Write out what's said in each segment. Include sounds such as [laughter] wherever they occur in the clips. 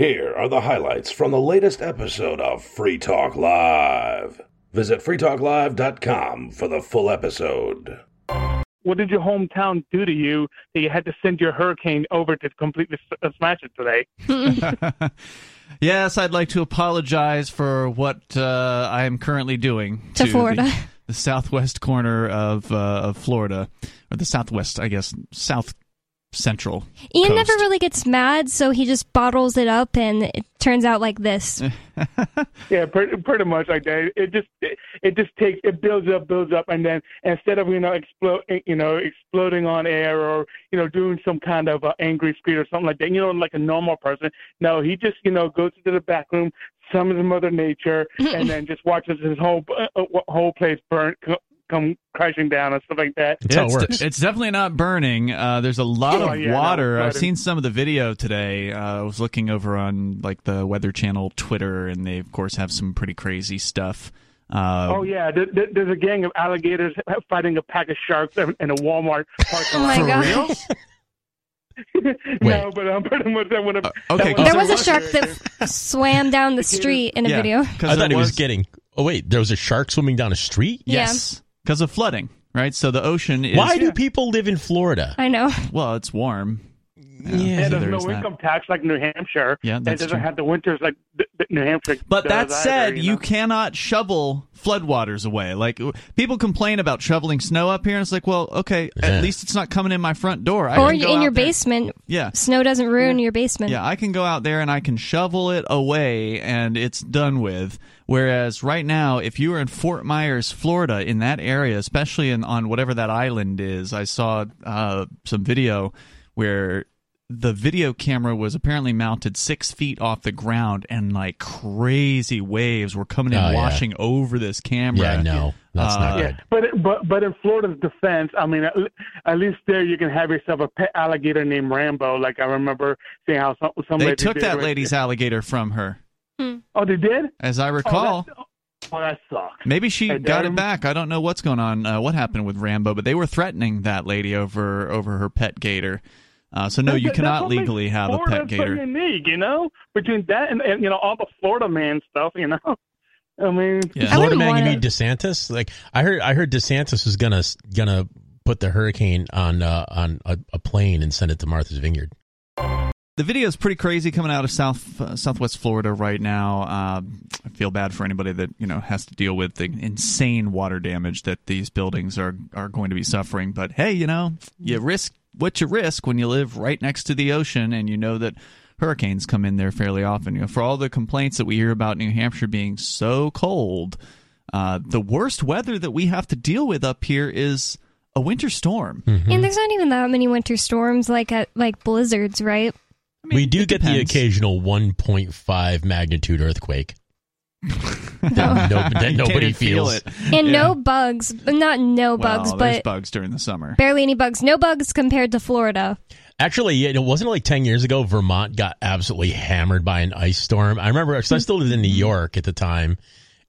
Here are the highlights from the latest episode of Free Talk Live. Visit freetalklive.com for the full episode. What did your hometown do to you that you had to send your hurricane over to completely smash it today? [laughs] [laughs] yes, I'd like to apologize for what uh, I am currently doing To Florida. The, [laughs] the southwest corner of uh, of Florida, or the southwest, I guess, south central. Ian coast. never really gets mad, so he just bottles it up, and it turns out like this. [laughs] Yeah, pretty, pretty much like that. It just it, it just takes it builds up, builds up, and then instead of you know explode, you know exploding on air or you know doing some kind of uh, angry scream or something like that, you know, like a normal person. No, he just you know goes into the back room, summons Mother Nature, [laughs] and then just watches his whole uh, whole place burn. Co- come crashing down and stuff like that. That's how it it's, works. it's definitely not burning. Uh, there's a lot Oh, of yeah, water. it's I've seen some of the video today. Uh, I was looking over on like the Weather Channel Twitter, and they of course have some pretty crazy stuff. Uh, Oh yeah, there, there- there's a gang of alligators fighting a pack of sharks in in a Walmart parking Oh my lot. gosh. [laughs] no, but I'm pretty much that would have. okay, There was a shark that [laughs] swam down the street in a yeah, video. [laughs] 'cause I thought it he was getting. Oh wait, there was a shark swimming down a street. Yeah. Yes, because of flooding, right? So the ocean is Why do people live in Florida? I know. well, it's warm. Yeah. Yeah, so there's no is that. income tax like New Hampshire. Yeah, it that's doesn't true. have the winters like th- th- New Hampshire. But that said, you, you know? cannot shovel floodwaters away. Like people complain about shoveling snow up here, and it's like, well, okay, Yeah. at least it's not coming in my front door. I Or can go in your there- basement. Yeah. Snow doesn't ruin your basement. Yeah, I can go out there and I can shovel it away and it's done with. Whereas right now, if you are in Fort Myers, Florida, in that area, especially in, on whatever that island is, I saw uh, some video where the video camera was apparently mounted six feet off the ground and like crazy waves were coming in, Oh, yeah. washing over this camera. Yeah, no, that's Uh, not Yeah, good. but but but in Florida's defense, I mean, at, at least there you can have yourself a pet alligator named Rambo. Like I remember seeing how some some They took did that it. lady's alligator from her, Oh, they did. as I recall. Oh, that, oh, that sucks. Maybe she Hey, got it back. I don't know what's going on. Uh, what happened with Rambo? But they were threatening that lady over over her pet gator. Uh, so no, That's- you cannot what legally have a Florida pet so gator. unique, you know, between that and, and you know all the Florida man stuff, you know. [laughs] I mean, Yeah. I Florida wouldn't man, you wanna- mean DeSantis? Like I heard, I heard DeSantis was gonna gonna put the hurricane on uh, on a, a plane and send it to Martha's Vineyard. The video is pretty crazy coming out of South uh, Southwest Florida right now. Um, I feel bad for anybody that you know has to deal with the insane water damage that these buildings are are going to be suffering. But hey, you know, you risk what you risk when you live right next to the ocean, and you know that hurricanes come in there fairly often. You know, for all the complaints that we hear about New Hampshire being so cold, uh, the worst weather that we have to deal with up here is a winter storm. And there's not even that many winter storms like at like blizzards, right? I mean, we do it get the occasional 1.5 magnitude earthquake. [laughs] that, no, that nobody even feel feels. it. And Yeah. no bugs, not no bugs, well, there's but bugs during the summer. barely any bugs. No bugs compared to Florida. Actually, it wasn't like 10 years ago, Vermont got absolutely hammered by an ice storm. I remember, so I still lived in New York at the time,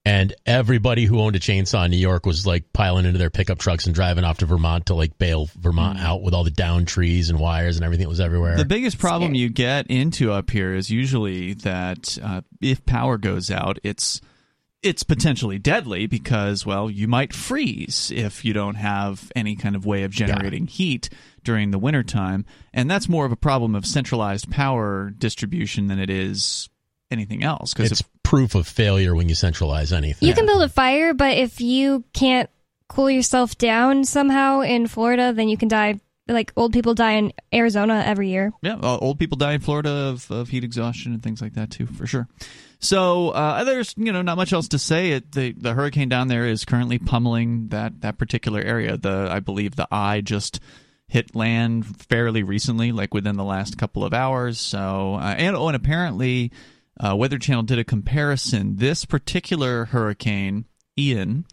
and everybody who owned a chainsaw in New York was like piling into their pickup trucks and driving off to Vermont to like bail Vermont out with all the down trees and wires and everything that was everywhere. The biggest problem you get into up here is usually that uh, if power goes out, it's it's potentially deadly because well, you might freeze if you don't have any kind of way of generating heat during the wintertime. And that's more of a problem of centralized power distribution than it is anything else because it's proof of failure when you centralize anything. You can build a fire, but if you can't cool yourself down somehow in Florida, then you can die. Like old people die in Arizona every year. Yeah, uh, old people die in Florida of, of heat exhaustion and things like that too, for sure. So uh, there's you know not much else to say. It, the the hurricane down there is currently pummeling that that particular area. The I believe the eye just hit land fairly recently, like within the last couple of hours. So uh, and oh, and apparently, uh, Weather Channel did a comparison. This particular hurricane, Ian.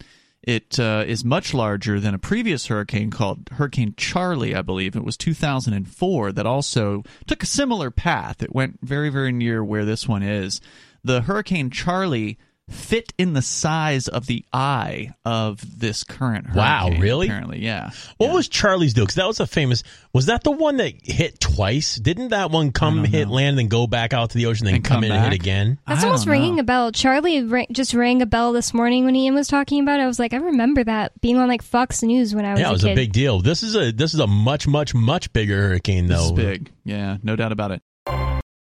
It uh, is much larger than a previous hurricane called Hurricane Charley, I believe. It was 2004 that also took a similar path. It went very, very near where this one is. The Hurricane Charley fit in the size of the eye of this current hurricane. Wow, really? Apparently, yeah. What Yeah. was Charley's deal? Because that was a famous. Was that the one that hit twice? Didn't that one come hit know. land, then go back out to the ocean, then And come, come in and hit again? That's I almost don't know. ringing a bell. Charlie ra- just rang a bell this morning when Ian was talking about it. I was like, I remember that being on like Fox News when I was Yeah, it a was kid. a big deal. This is a this is a much much much bigger hurricane This though. is big. Yeah, no doubt about it.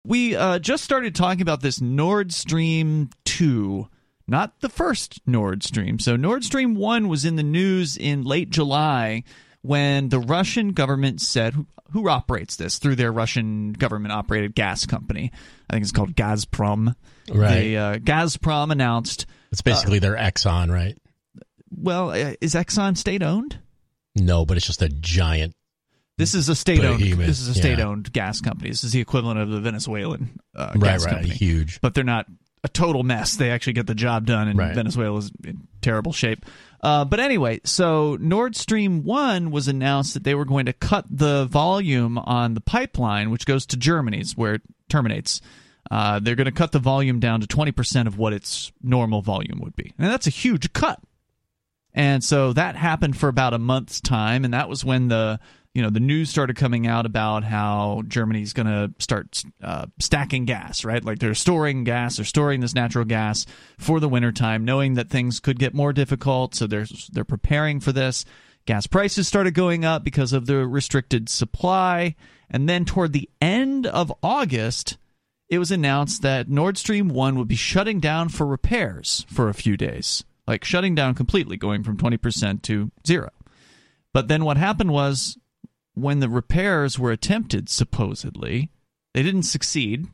We uh, just started talking about this Nord Stream 2, not the first Nord Stream. So, Nord Stream 1 was in the news in late July when the Russian government said, who, who operates this through their Russian government operated gas company? I think it's called Gazprom. Right. They, uh, Gazprom announced, It's basically their Exxon, right? well, uh, is Exxon state owned? No, but it's just a giant. This is a state-owned. This is a state-owned gas company. This is the equivalent of the Venezuelan uh, right, gas right. company. Huge. but they're not a total mess. They actually get the job done, and Right. Venezuela's in terrible shape. Uh, but anyway, so Nord Stream 1 was announced that they were going to cut the volume on the pipeline, which goes to Germany's, where it terminates. Uh, they're going to cut the volume down to 20% of what its normal volume would be. And that's a huge cut. And so that happened for about a month's time, and that was when the you know the news started coming out about how Germany's going to start uh, stacking gas, right? Like they're storing gas, they're storing this natural gas for the wintertime, knowing that things could get more difficult, so they're they're preparing for this. Gas prices started going up because of the restricted supply, and then toward the end of August, it was announced that Nord Stream 1 would be shutting down for repairs for a few days. Like shutting down completely, going from 20% to zero. But then what happened was when the repairs were attempted, supposedly, they didn't succeed.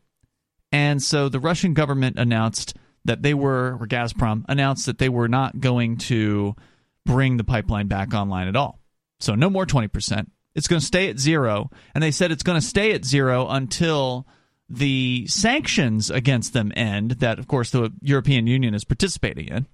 And so the Russian government announced that they were, or Gazprom announced that they were not going to bring the pipeline back online at all. So no more 20%. It's going to stay at zero. And they said it's going to stay at zero until the sanctions against them end, that, of course, the European Union is participating in.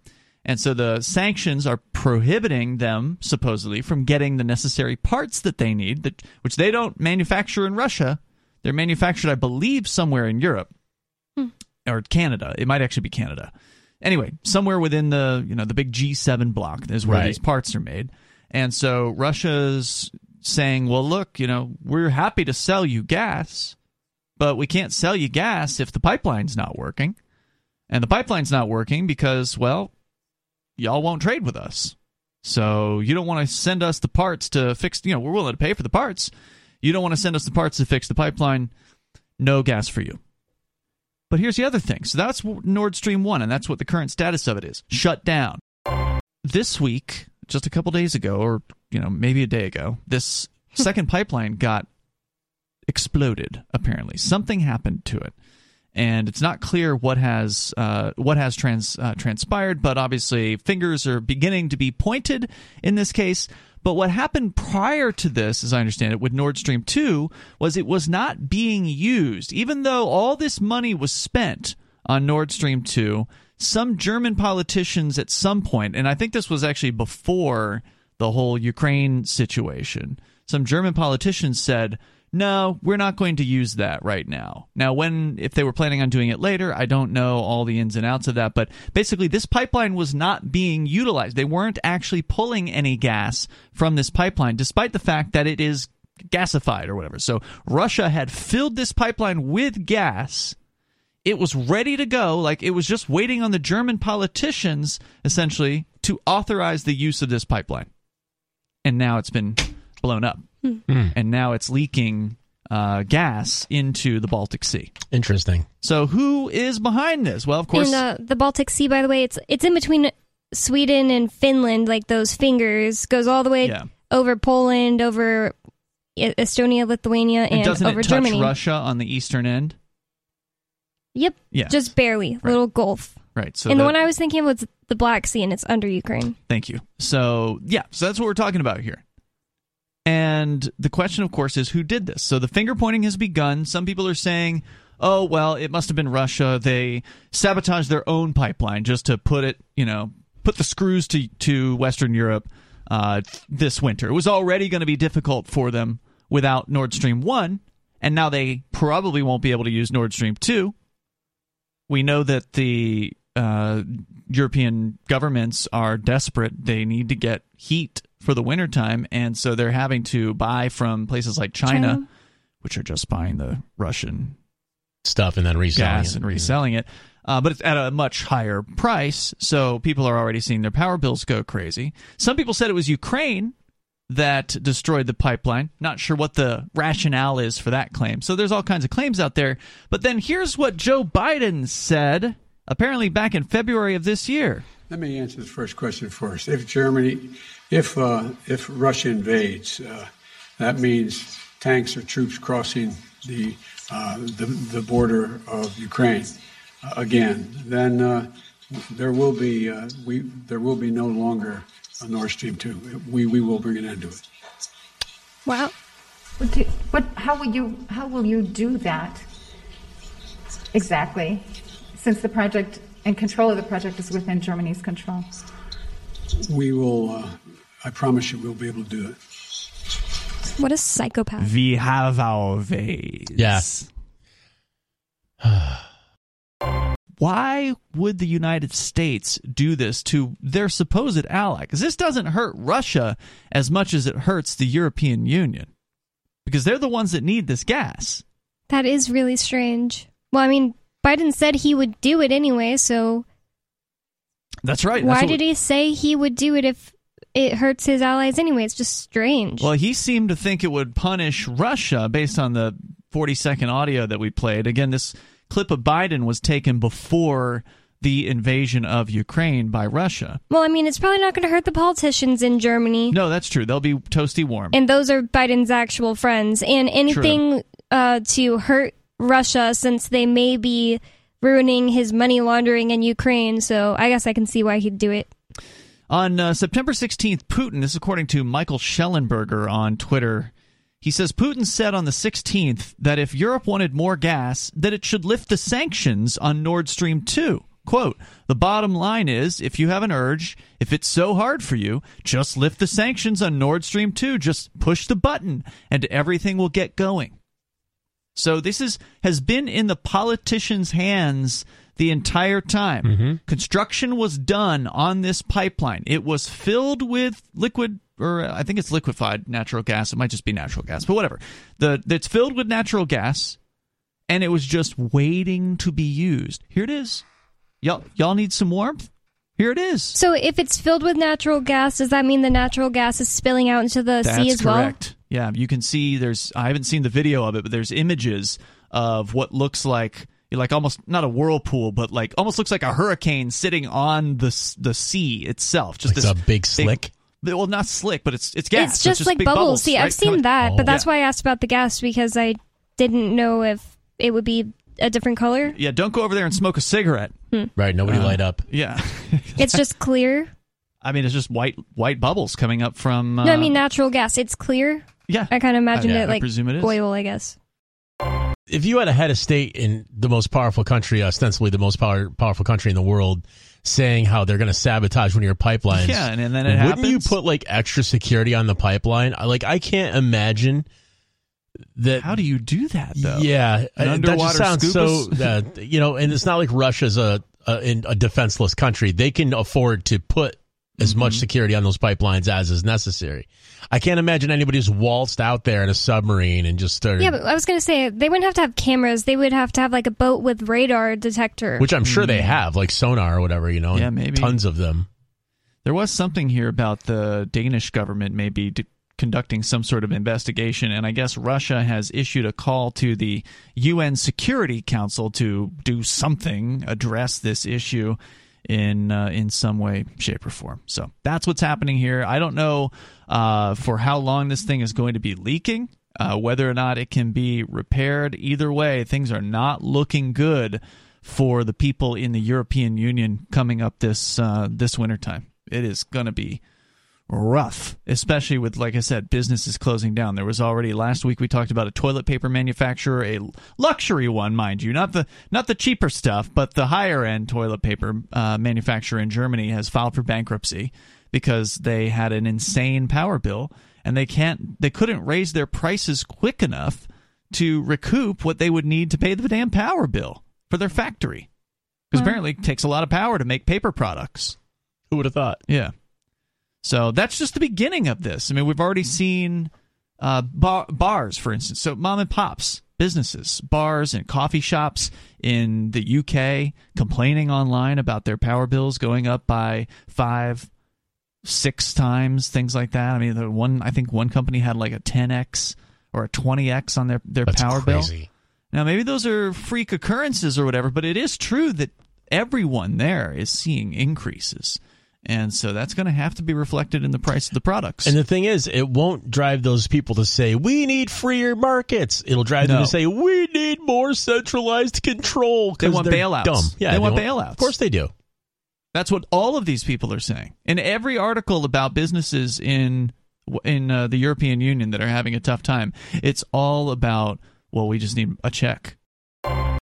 And so the sanctions are prohibiting them, supposedly, from getting the necessary parts that they need, that, which they don't manufacture in Russia. They're manufactured, I believe, somewhere in Europe hmm. or Canada. It might actually be Canada. Anyway, somewhere within the you know the big G7 block is where Right. these parts are made. And so Russia's saying, "Well, look, you know, we're happy to sell you gas, but we can't sell you gas if the pipeline's not working." And the pipeline's not working because, well, y'all won't trade with us. So you don't want to send us the parts to fix, you know, we're willing to pay for the parts. You don't want to send us the parts to fix the pipeline. No gas for you. But here's the other thing. So that's Nord Stream 1, and that's what the current status of it is shut down. This week, just a couple days ago, or, you know, maybe a day ago, this second [laughs] pipeline got exploded, apparently. Something happened to it and it's not clear what has uh, what has trans, uh, transpired. But obviously, fingers are beginning to be pointed in this case. But what happened prior to this, as I understand it, with Nord Stream two, was it was not being used, even though all this money was spent on Nord Stream two. Some German politicians at some point, and I think this was actually before the whole Ukraine situation, some German politicians said, no, we're not going to use that right now. Now, when, if they were planning on doing it later, I don't know all the ins and outs of that, but basically, this pipeline was not being utilized. They weren't actually pulling any gas from this pipeline, despite the fact that it is gasified or whatever. So, Russia had filled this pipeline with gas. It was ready to go, like it was just waiting on the German politicians, essentially, to authorize the use of this pipeline. And now it's been blown up and now it's leaking uh, gas into the Baltic Sea. Interesting. So who is behind this? Well, of course, in uh, the Baltic Sea, by the way, it's it's in between Sweden and Finland. Like those fingers goes all the way yeah. over Poland, over Estonia, Lithuania, And and over it touch Germany. Russia on the eastern end? Yep, Yeah, just barely, little gulf. right. So and the that- one I was thinking of was the Black Sea, and it's under Ukraine. Thank you. So, yeah, so that's what we're talking about here. And the question, of course, is who did this? So the finger pointing has begun. Some people are saying, oh, well, it must have been Russia. They sabotaged their own pipeline just to put it, you know, put the screws to, to Western Europe uh, this winter. It was already going to be difficult for them without Nord Stream 1, and now they probably won't be able to use Nord Stream 2. We know that the uh, European governments are desperate. They need to get heat for the wintertime, and so they're having to buy from places like China, China. which are just buying the Russian Stuff and then reselling gas it. and reselling it. Uh, but it's at a much higher price, so people are already seeing their power bills go crazy. Some people said it was Ukraine that destroyed the pipeline. Not sure what the rationale is for that claim. So there's all kinds of claims out there. But then here's what Joe Biden said, apparently back in February of this year. Let me answer the first question first. If Germany, if uh, if Russia invades, uh, that means tanks or troops crossing the uh, the, the border of Ukraine uh, again. Then uh, there will be uh, we there will be no longer a Nord Stream two. We we will bring an end to it. Well, What, do, what? How will you? How will you do that? Exactly, since the project and control of the project is within Germany's control. We will. Uh, I promise you, we'll be able to do it. What a psychopath. We have our ways. Yes. [sighs] Why would the United States do this to their supposed ally? Because this doesn't hurt Russia as much as it hurts the European Union. Because they're the ones that need this gas. That is really strange. Well, I mean, Biden said he would do it anyway, so That's right. why That's what- did he say he would do it if it hurts his allies anyway? It's just strange. Well, he seemed to think it would punish Russia based on the 40 second audio that we played. Again, this clip of Biden was taken before the invasion of Ukraine by Russia. Well, I mean, it's probably not going to hurt the politicians in Germany. No, that's true. They'll be toasty warm. And those are Biden's actual friends. And anything uh, to hurt Russia since they may be ruining his money laundering in Ukraine. So I guess I can see why he'd do it. On uh, September 16th, Putin, this is according to Michael Shellenberger on Twitter, he says Putin said on the 16th that if Europe wanted more gas, that it should lift the sanctions on Nord Stream 2. Quote, the bottom line is if you have an urge, if it's so hard for you, just lift the sanctions on Nord Stream 2. Just push the button and everything will get going. So this is has been in the politicians' hands the entire time. Mm-hmm. Construction was done on this pipeline. It was filled with liquid or I think it's liquefied natural gas. It might just be natural gas, but whatever. The it's filled with natural gas and it was just waiting to be used. Here it is. Y'all y'all need some warmth? Here it is. So if it's filled with natural gas, does that mean the natural gas is spilling out into the That's sea as well? correct. Yeah, you can see there's I haven't seen the video of it, but there's images of what looks like like almost not a whirlpool, but like almost looks like a hurricane sitting on the the sea itself. Just Like this a big slick? well, not slick, but it's it's gas. It's So just, like big bubbles. See, right? I've seen Coming- that, Oh. but that's Yeah. why I asked about the gas because I didn't know if it would be a different color. Yeah, don't go over there and smoke a cigarette. Right. Nobody Uh, light up. Yeah, [laughs] It's just clear. [laughs] I mean it's just white white bubbles coming up from. Uh, no, I mean natural gas. It's clear. yeah, I kind of imagined yeah, it I like presume it is. oil, I guess. If you had a head of state in the most powerful country, ostensibly the most power, powerful country in the world, saying how they're going to sabotage one of your pipelines, Yeah, and, and then it wouldn't happens. you put like extra security on the pipeline? Like I can't imagine that. How do you do that though? Yeah, that underwater just sounds so. scuba [laughs] Uh, you know, and it's not like Russia's a a, in- a defenseless country. They can afford to put as much Mm-hmm. security on those pipelines as is necessary. I can't imagine anybody just waltzed out there in a submarine and just started. Yeah, but I was gonna say they wouldn't have to have cameras. They would have to have like a boat with radar detector. which I'm sure they have, like sonar or whatever. You know. Yeah, maybe. tons of them. There was something here about the Danish government maybe d- conducting some sort of investigation, and I guess Russia has issued a call to the UN Security Council to do something, address this issue in uh, in some way, shape, or form. So that's what's happening here. I don't know uh, for how long this thing is going to be leaking. Uh, whether or not it can be repaired, either way, things are not looking good for the people in the European Union coming up this uh, this wintertime. It is going to be rough, especially with, like I said, businesses closing down. There was already last week we talked about a toilet paper manufacturer, a luxury one, mind you, not the not the cheaper stuff, but the higher end toilet paper uh, manufacturer in Germany has filed for bankruptcy because they had an insane power bill and they can't they couldn't raise their prices quick enough to recoup what they would need to pay the damn power bill for their factory. Because apparently it takes a lot of power to make paper products. Who would have thought? Yeah. So that's just the beginning of this. I mean, we've already seen uh, bar- bars, for instance. So mom and pops, businesses, bars and coffee shops in the UK complaining online about their power bills going up by five, six times, things like that. I mean, the one I think one company had like a 10x or a 20x on their their That's power crazy. bill. Now, maybe those are freak occurrences or whatever, but it is true that everyone there is seeing increases. And so that's going to have to be reflected in the price of the products. And the thing is, it won't drive those people to say, we need freer markets. It'll drive them to say, we need more centralized control. They want they're bailouts. Dumb. Yeah, They want bailouts. Of course they do. That's what all of these people are saying. In every article about businesses in in uh, the European Union that are having a tough time, it's all about well, we just need a check.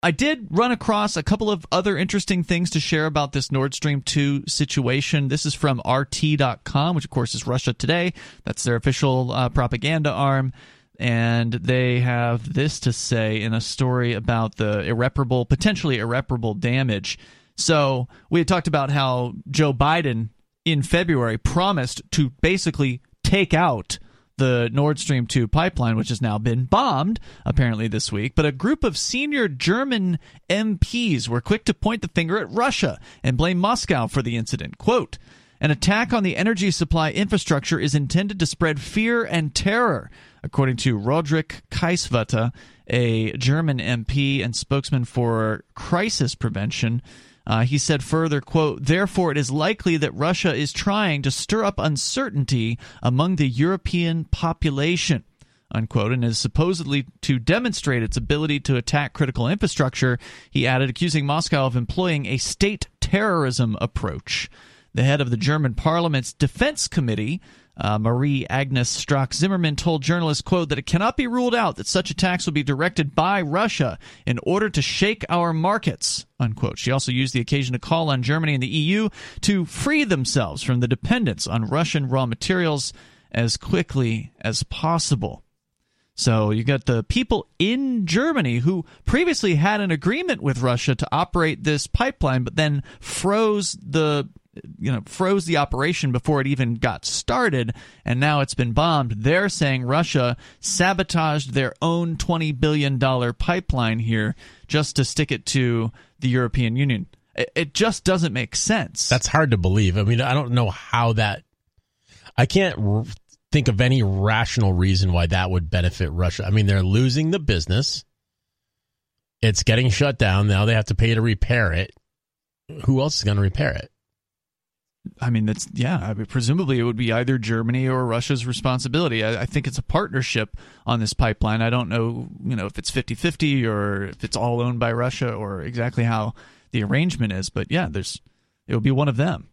I did run across a couple of other interesting things to share about this Nord Stream 2 situation. This is from RT.com, which of course is Russia Today. That's their official uh, propaganda arm. And they have this to say in a story about the irreparable, potentially irreparable damage. So we had talked about how Joe Biden in February promised to basically take out the Nord Stream 2 pipeline, which has now been bombed, apparently this week. But a group of senior German MPs were quick to point the finger at Russia and blame Moscow for the incident. Quote, an attack on the energy supply infrastructure is intended to spread fear and terror, according to Roderich Kiesewetter, a German MP and spokesman for crisis prevention. Uh, he said further, quote, therefore it is likely that Russia is trying to stir up uncertainty among the European population, unquote, and is supposedly to demonstrate its ability to attack critical infrastructure, he added, accusing Moscow of employing a state terrorism approach. The head of the German parliament's defense committee, uh, Marie Agnes Strack Zimmermann told journalists, quote, that it cannot be ruled out that such attacks will be directed by Russia in order to shake our markets, unquote. She also used the occasion to call on Germany and the EU to free themselves from the dependence on Russian raw materials as quickly as possible. So you got the people in Germany who previously had an agreement with Russia to operate this pipeline, but then froze the you know froze the operation before it even got started and now it's been bombed they're saying russia sabotaged their own 20 billion dollar pipeline here just to stick it to the european union it, it just doesn't make sense That's hard to believe. I mean, I don't know how that. I can't r- think of any rational reason why that would benefit Russia. I mean, they're losing the business. It's getting shut down. Now they have to pay to repair it. Who else is going to repair it? I mean, that's yeah. I mean, presumably, it would be either Germany or Russia's responsibility. I, I think it's a partnership on this pipeline. I don't know, you know, if it's 50-50 or if it's all owned by Russia or exactly how the arrangement is. But yeah, there's it would be one of them.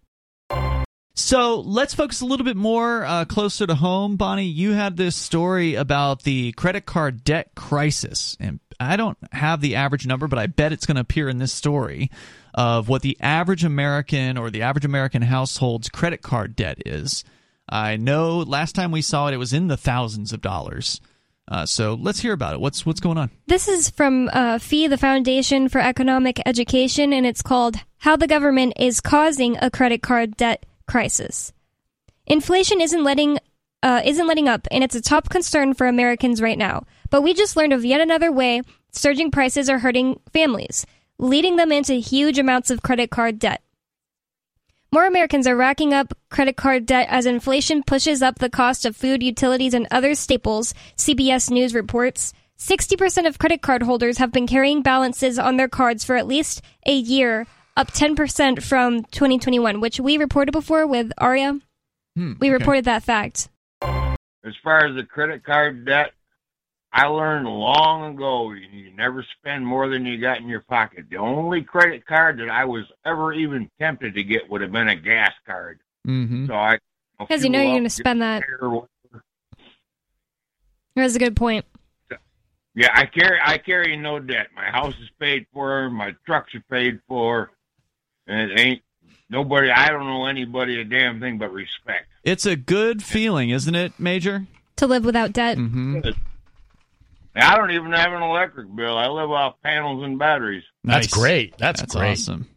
So let's focus a little bit more uh, closer to home. Bonnie, you had this story about the credit card debt crisis, and I don't have the average number, but I bet it's going to appear in this story of what the average American or the average American household's credit card debt is. I know last time we saw it, it was in the thousands of dollars. Uh, so let's hear about it. What's what's going on? This is from uh, FEE, the Foundation for Economic Education, and it's called How the Government is Causing a Credit Card Debt Crisis. Inflation isn't letting uh, isn't letting up, and it's a top concern for Americans right now. But we just learned of yet another way surging prices are hurting families, leading them into huge amounts of credit card debt. More Americans are racking up credit card debt as inflation pushes up the cost of food, utilities, and other staples, CBS News reports. 60% of credit card holders have been carrying balances on their cards for at least a year, up 10% from 2021, which we reported before with Aria. Hmm, We okay. reported that fact. As far as the credit card debt, I learned long ago you, you never spend more than you got in your pocket. The only credit card that I was ever even tempted to get would have been a gas card. Mm-hmm. So I Because you know you're going to spend that. That's a good point. Yeah, I carry I carry no debt. My house is paid for, my trucks are paid for, and it ain't nobody. I don't know anybody a damn thing but respect. It's a good feeling, isn't it, Major? To live without debt. Mm-hmm. I don't even have an electric bill. I live off panels and batteries. That's great. That's, That's great. awesome.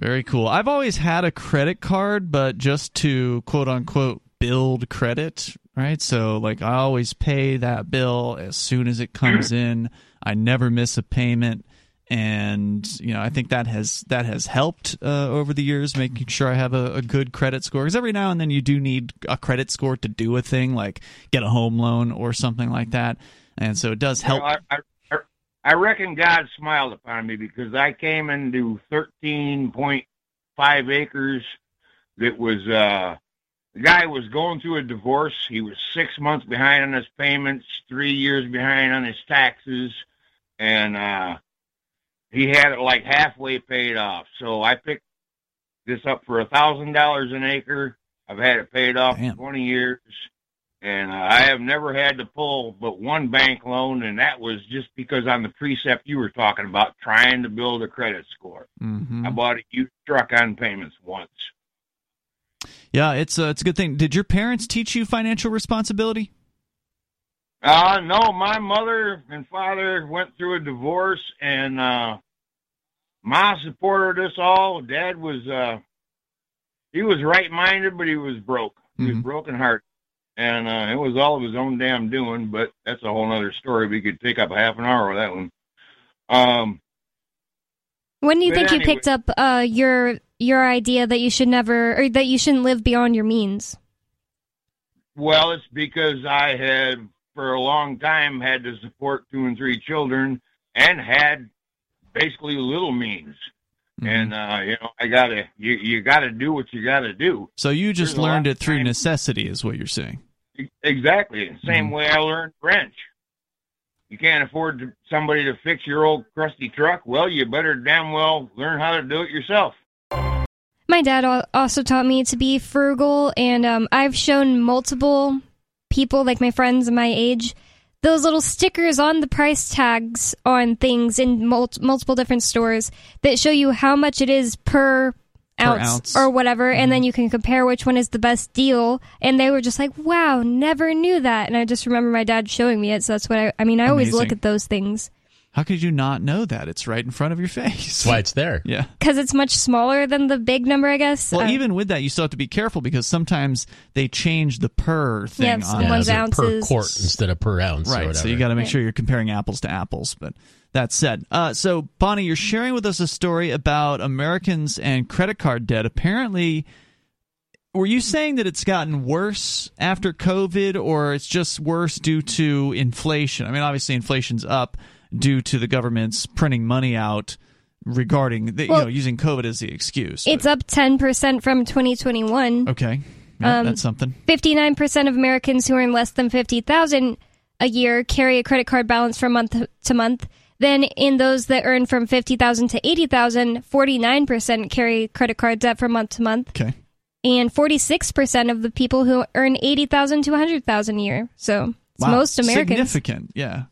Very cool. I've always had a credit card, but just to quote unquote build credit, right? So, like, I always pay that bill as soon as it comes [clears throat] in. I never miss a payment. And you know, I think that has that has helped uh, over the years, making sure I have a, a good credit score. Because every now and then you do need a credit score to do a thing, like get a home loan or something like that. And so it does help. Well, I, I, I reckon God smiled upon me because I came into 13.5 acres that was, uh, the guy was going through a divorce. He was six months behind on his payments, three years behind on his taxes, and uh, he had it like halfway paid off. So I picked this up for a thousand dollars an acre. I've had it paid off Damn. for 20 years and uh, I have never had to pull but one bank loan, and that was just because on the precept you were talking about, trying to build a credit score. Mhm. I bought a used truck on payments once. Yeah, it's a, it's a good thing. Did your parents teach you financial responsibility? Uh, no, my mother and father went through a divorce, and uh, Ma supported us all. Dad was uh, he was right-minded, but he was broke. He was Mhm. broken hearted. And uh, it was all of his own damn doing, but that's a whole other story. We could take up a half an hour with that one. Um, When do you think you picked up uh, your your idea that you should never or that you shouldn't live beyond your means? Well, it's because I had, for a long time, had to support two and three children and had basically little means. Mhm. And uh, you know, I gotta, you you gotta do what you gotta do. so you just there's learned it through time- necessity, is what you're saying. Exactly, same Mhm. way I learned French. You can't afford to, somebody to fix your old crusty truck. Well, you better damn well learn how to do it yourself. My dad also taught me to be frugal, and um, I've shown multiple people, like my friends my age, those little stickers on the price tags on things in mul- multiple different stores that show you how much it is per. Ounce, ounce. or whatever, and then mm-hmm. you can compare which one is the best deal. And they were just like, "Wow, never knew that." And I just remember my dad showing me it. So that's what I. I mean, I always look at those things How could you not know that? It's right in front of your face. That's why it's there. [laughs] yeah. because it's much smaller than the big number, I guess. Well, Uh, even with that, you still have to be careful because sometimes they change the per thing Yes, on the ones so per ounces. quart instead of per ounce. or Right, whatever. so you got to make Right. sure you're comparing apples to apples. But that said, uh, so Bonnie, you're sharing with us a story about Americans and credit card debt. Apparently, were you saying that it's gotten worse after COVID, or it's just worse due to inflation? I mean, obviously, inflation's up due to the government's printing money out regarding the, you know using COVID as the excuse. it's up 10% from 2021. okay. Yeah, um, that's something. 59% of Americans who earn less than 50,000 a year carry a credit card balance from month to month. Then in those that earn from 50,000 to 80,000, 49% carry credit card debt from month to month. Okay. And 46% of the people who earn 80,000 to 100,000 a year. So it's Wow. most Americans. Significant, yeah.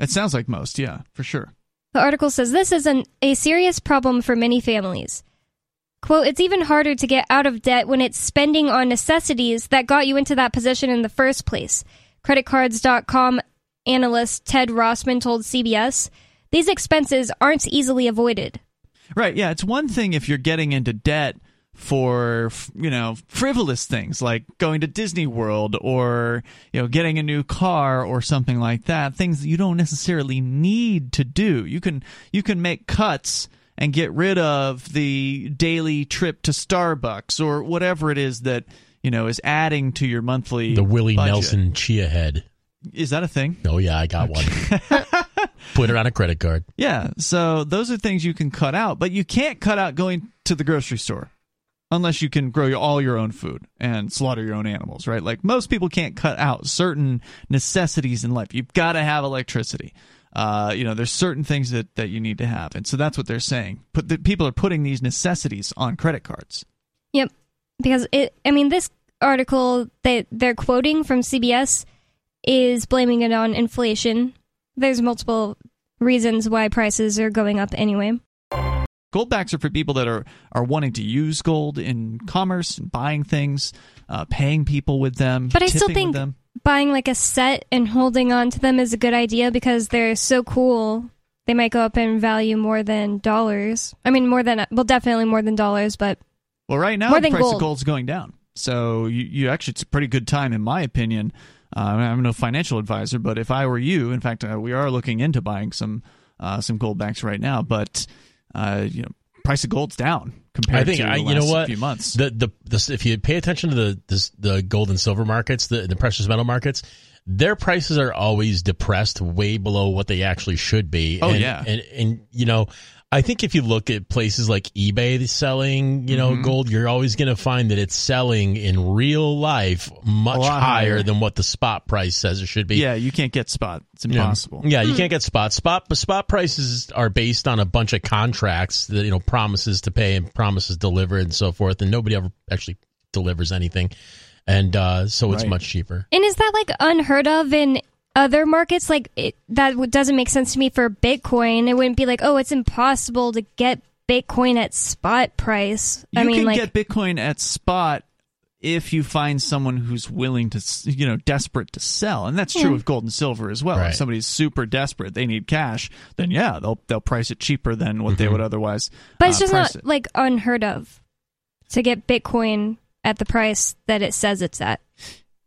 It sounds like most, yeah, for sure. The article says this is an, a serious problem for many families. Quote, it's even harder to get out of debt when it's spending on necessities that got you into that position in the first place. Creditcards.com analyst Ted Rossman told CBS, these expenses aren't easily avoided. Right, yeah, it's one thing if you're getting into debt for you know frivolous things like going to Disney World or you know getting a new car or something like that things that you don't necessarily need to do you can you can make cuts and get rid of the daily trip to Starbucks or whatever it is that you know is adding to your monthly the Willie budget. Nelson chia head. is that a thing Oh yeah, I got one. [laughs] Put it on a credit card. Yeah, so those are things you can cut out, but you can't cut out going to the grocery store unless you can grow all your own food and slaughter your own animals, right? Like most people can't cut out certain necessities in life. You've got to have electricity. Uh, you know, there's certain things that, that you need to have, and so that's what they're saying. Put the, people are putting these necessities on credit cards. Yep. Because it I mean this article that they're quoting from CBS is blaming it on inflation. There's multiple reasons why prices are going up anyway. Goldbacks are for people that are, are wanting to use gold in commerce and buying things, uh, paying people with them, But I still think buying like a set and holding on to them is a good idea because they're so cool they might go up in value more than dollars. I mean, more than well, definitely more than dollars, but Well, right now More the than price gold. of gold's going down. So you, you actually it's a pretty good time in my opinion. Uh, I'm no financial advisor, but if I were you, in fact, uh, we are looking into buying some uh, some Goldbacks right now. But uh, you know, price of gold's down compared I think to the I, last you know what few months. The, the the if you pay attention to the this, the gold and silver markets, the the precious metal markets, their prices are always depressed, way below what they actually should be. Oh, and, yeah. and and you know. I think if you look at places like eBay selling, you know, Mhm. gold, you're always going to find that it's selling in real life much higher, higher. than what the spot price says it should be. yeah, you can't get spot. It's Yeah. impossible. Yeah, you can't get spot. Spot but spot prices are based on a bunch of contracts that you know promises to pay and promises delivered and so forth, and nobody ever actually delivers anything, and uh, so it's Right. much cheaper. and is that like unheard of in other markets? Like it, that doesn't make sense to me for Bitcoin. It wouldn't be like, oh, it's impossible to get Bitcoin at spot price. You mean, can like, get Bitcoin at spot if you find someone who's willing to, you know, desperate to sell, and that's true Yeah. with gold and silver as well. Right. If somebody's super desperate, they need cash, then yeah, they'll they'll price it cheaper than what they Mhm. would otherwise. but it's uh, just not it. like unheard of to get Bitcoin at the price that it says it's at.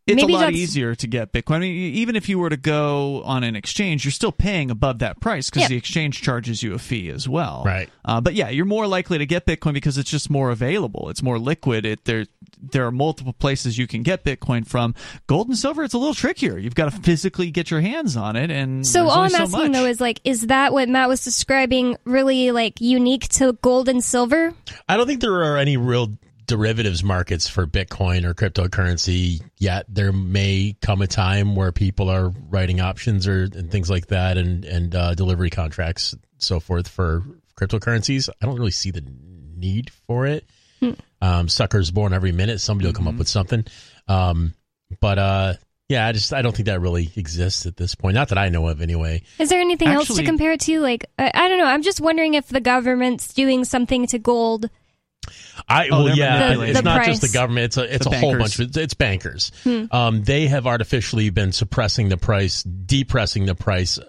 It's maybe a lot easier to get Bitcoin. I mean, even if you were to go on an exchange, you're still paying above that price because Yeah. the exchange charges you a fee as well. Right. Uh, but yeah, you're more likely to get Bitcoin because it's just more available. It's more liquid. It there there are multiple places you can get Bitcoin from. Gold and silver, it's a little trickier. You've got to physically get your hands on it, and So all I'm so asking much. though is like, is that what Matt was describing really like unique to gold and silver? I don't think there are any real derivatives markets for Bitcoin or cryptocurrency yet. There may come a time where people are writing options or and things like that, and and uh, delivery contracts, so forth for cryptocurrencies. I don't really see the need for it. Um, suckers born every minute. Somebody will come up with something. Um, but uh, yeah, I just I don't think that really exists at this point. Not that I know of, anyway. Is there anything else to compare it to? Like, I, I don't know. I'm just wondering if the government's doing something to gold. I Oh, well, yeah, manipulating. it's The- not the just the government; it's a it's The a whole bunch of it's bankers. Hmm. Um, they have artificially been suppressing the price, depressing the price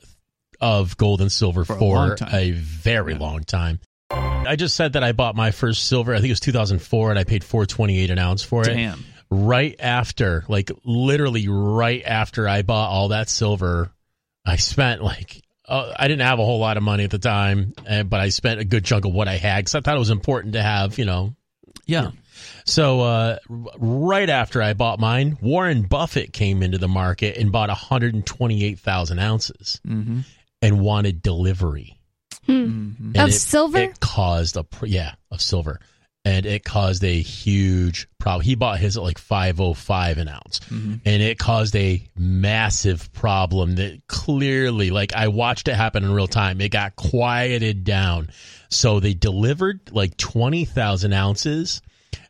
of gold and silver For for, a a, very Yeah. long time. I just said that I bought my first silver. I think it was 2004, and I paid 428 an ounce for it. Damn. Right after, like literally right after I bought all that silver, I spent like uh, I didn't have a whole lot of money at the time, uh, but I spent a good chunk of what I had because I thought it was important to have, you know, Yeah. so uh, right after I bought mine, Warren Buffett came into the market and bought 128,000 ounces Mm-hmm. and wanted delivery. Hmm. Mm-hmm. And Of it- silver? It caused a yeah of silver, and it caused a huge problem. He bought his at like 505 an ounce, Mm-hmm. and it caused a massive problem that clearly, like I watched it happen in real time. It got quieted down, so they delivered like 20,000 ounces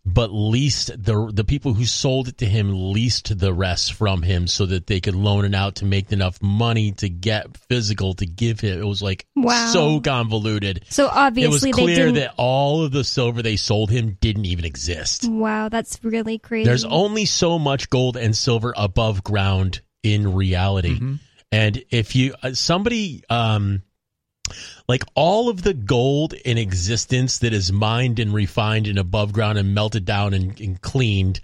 but leased the the people who sold it to him leased the rest from him so that they could loan it out to make enough money to get physical to give him. It was like Wow. so convoluted. So obviously, It was obviously they clear didn't. that all of the silver they sold him didn't even exist. wow, that's really crazy. There's only so much gold and silver above ground in reality. Mhm. And if you uh, somebody um like all of the gold in existence that is mined and refined and above ground and melted down and, and cleaned,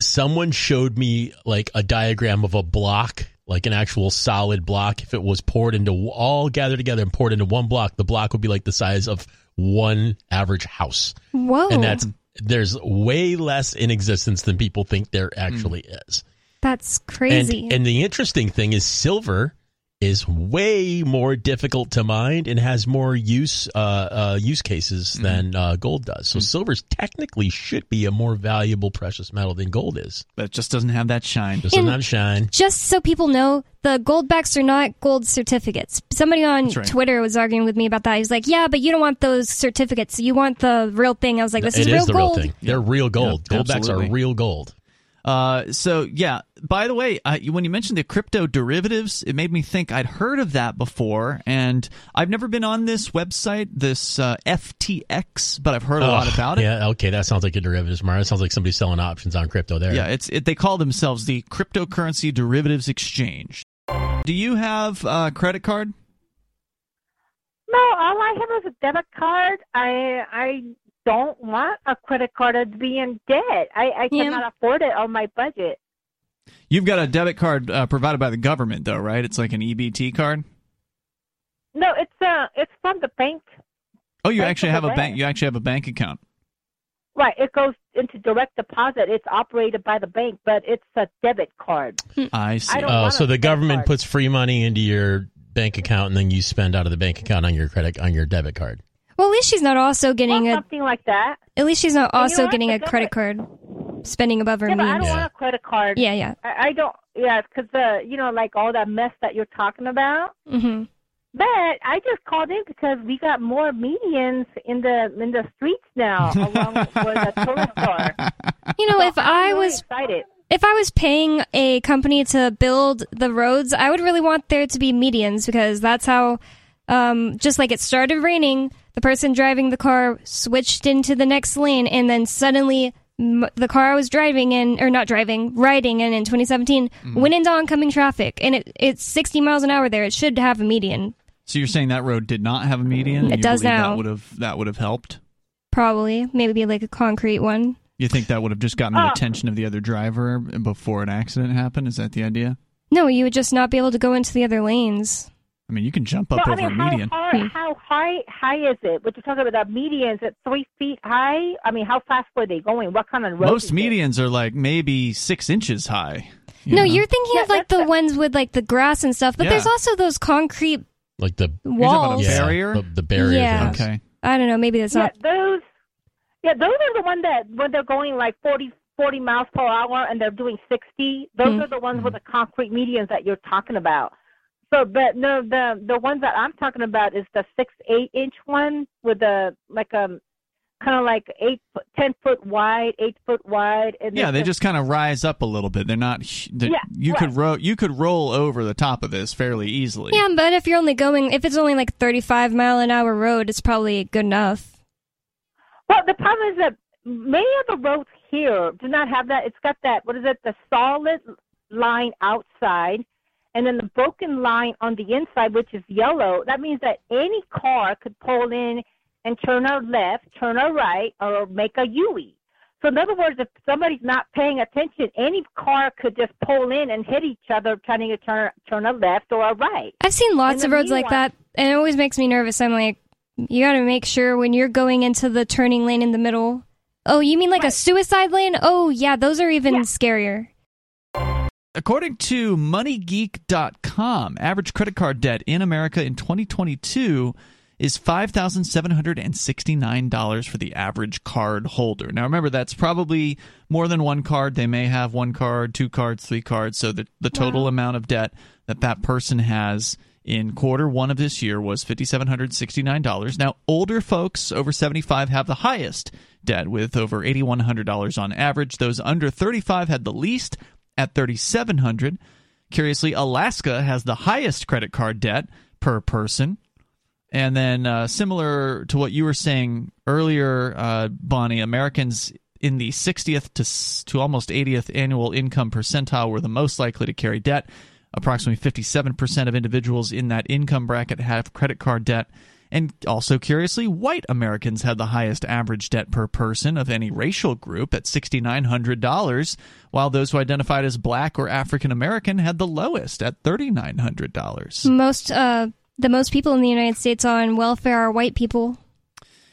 someone showed me like a diagram of a block, like an actual solid block. If it was poured into all gathered together and poured into one block, the block would be like the size of one average house. Whoa, And that's there's way less in existence than people think there actually hmm. is. that's crazy. And, and the interesting thing is silver is way more difficult to mine and has more use uh, uh, use cases than uh, gold does. So silver's technically should be a more valuable precious metal than gold is. But it just doesn't have that shine. Just does And- not shine. Just so people know, the Goldbacks are not gold certificates. Somebody on right. Twitter was arguing with me about that. He's like, "Yeah, but you don't want those certificates. You want the real thing." I was like, "This It is real the gold." real thing. They're real gold. Yeah, Goldbacks are real gold. Uh, so yeah. By the way, uh, when you mentioned the crypto derivatives, it made me think I'd heard of that before, and I've never been on this website, this uh, FTX, but I've heard a lot about it. Yeah, okay, that sounds like a derivatives market. It sounds like somebody selling options on crypto there. Yeah, it's it, they call themselves the cryptocurrency derivatives exchange. Do you have a credit card? No, all I have is a debit card. I I don't want a credit card to be in debt. I, I Yeah. cannot afford it on my budget. You've got a debit card uh, provided by the government, though, right? It's like an EBT card. No, it's uh it's from the bank. Oh, you Bank actually of have a bank. bank. You actually have a bank account. Right, it goes into direct deposit. It's operated by the bank, but it's a debit card. I see. I Oh, so the government card. puts free money into your bank account, and then you spend out of the bank account on your credit on your debit card. Well, at least she's not also getting Well, a. something like that. At least she's not also getting a The credit card, spending above her Yeah, but I means. don't Yeah. want a credit card. Yeah, yeah. I, I don't. Yeah, because uh, you know, like all that mess that you're talking about. hmm But I just called in because we got more medians in the in the streets now, [laughs] along where the tourists are. You know, So if I'm I really was excited. if I was paying a company to build the roads, I would really want there to be medians because that's how, um, just like it started raining, the person driving the car switched into the next lane, and then suddenly m- the car I was driving in, or not driving, riding in in 2017, mm-hmm. went into oncoming traffic, and it, it's 60 miles an hour there. It should have a median, So you're saying that road did not have a median? It You does now. That would have that would have helped. probably. Maybe like a concrete one. You think that would have just gotten the Oh. attention of the other driver before an accident happened? Is that the idea? No, you would just not be able to go into the other lanes. I mean, you can jump up Well, over I mean, a how, median. High, Hmm. how high high is it? What you're talking about? The median is it three feet high? I mean, how fast were they going? What kind of road? Most is it? medians are like maybe six inches high. you no, know? you're thinking Yeah, of like the that's- ones with like the grass and stuff, but Yeah. there's also those concrete Like the You're about walls. a yeah, barrier? the, the barrier. Yeah. things. Okay. I don't know. Maybe that's Yeah, not. those. Yeah, those are the ones that when they're going like 40, 40 miles per hour and they're doing sixty. Those Hmm. are the ones with the concrete medians that you're talking about. So, but no, the the ones that I'm talking about is the six eight inch one with the like um kind of like eight foot, ten foot wide, eight foot wide. And Yeah, they a- just kind of rise up a little bit. They're not. hu- they- Yeah, you right. could ro- you could roll over the top of this fairly easily. Yeah, but if you're only going, if it's only like 35 mile an hour road, it's probably good enough. Well, the problem is that many of the roads here do not have that. It's got that, what is it, the solid line outside and then the broken line on the inside, which is yellow. That means that any car could pull in and turn a left, turn a right, or make a U-E. So in other words, if somebody's not paying attention, any car could just pull in and hit each other trying to turn turn a left or a right. I've seen lots of roads like that, and it always makes me nervous. I'm like, you got to make sure when you're going into the turning lane in the middle. Oh, you mean like a suicide lane? Oh, yeah, those are even Yeah. scarier. According to MoneyGeek.com, average credit card debt in America in 2022 is $5,769 for the average card holder. Now, remember, that's probably more than one card. They may have one card, two cards, three cards. So the, the total amount of debt that that person has in quarter one of this year was $5,769. Now, older folks over 75 have the highest debt with over $8,100 on average. Those under 35 had the least at 3700 Curiously, Alaska has the highest credit card debt per person. And then, uh, similar to what you were saying earlier, uh, Bonnie, Americans in the 60th to, to almost 80th annual income percentile were the most likely to carry debt. Approximately 57% of individuals in that income bracket have credit card debt. And also, curiously, white Americans had the highest average debt per person of any racial group at $6,900, while those who identified as black or African American had the lowest at $3,900. Most, uh, the most people in the United States on welfare are white people.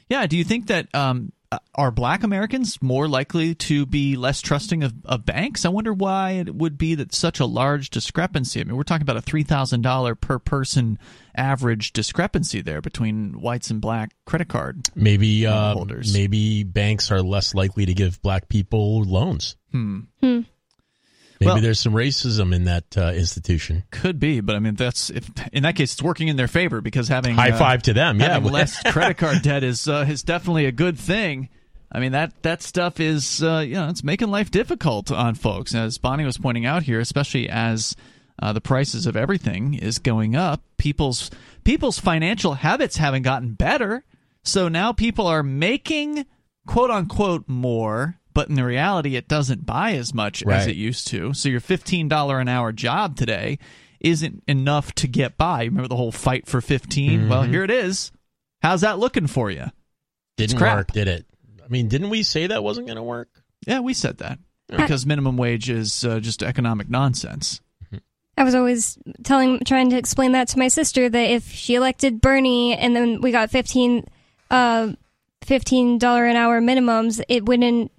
Yeah, do you think that um, are black Americans more likely to be less trusting of, of banks? I wonder why it would be that such a large discrepancy. I mean, we're talking about a $3,000 per person average discrepancy there between whites and black credit card. Maybe uh, holders. maybe banks are less likely to give black people loans. Hmm. Maybe Well- there's some racism in that uh, institution. Could be, but I mean, that's if in that case, it's working in their favor because having High uh, five to them. Yeah, having less [laughs] credit card debt is uh, is definitely a good thing. I mean that that stuff is uh, you know it's making life difficult on folks as Bonnie was pointing out here, especially as uh, the prices of everything is going up. People's people's financial habits haven't gotten better, so now people are making quote unquote more, but in the reality, it doesn't buy as much as it used to. So your fifteen dollar an hour job today isn't enough to get by. Remember the whole fight for 15? Well, Mhm. here it is. How's that looking for you? Didn't work, did it? I mean, didn't we say that wasn't going to work? Yeah, we said that because minimum wage is uh, just economic nonsense. I was always telling, trying to explain that to my sister that if she elected Bernie and then we got fifteen, uh, fifteen dollar an hour minimums, it wouldn't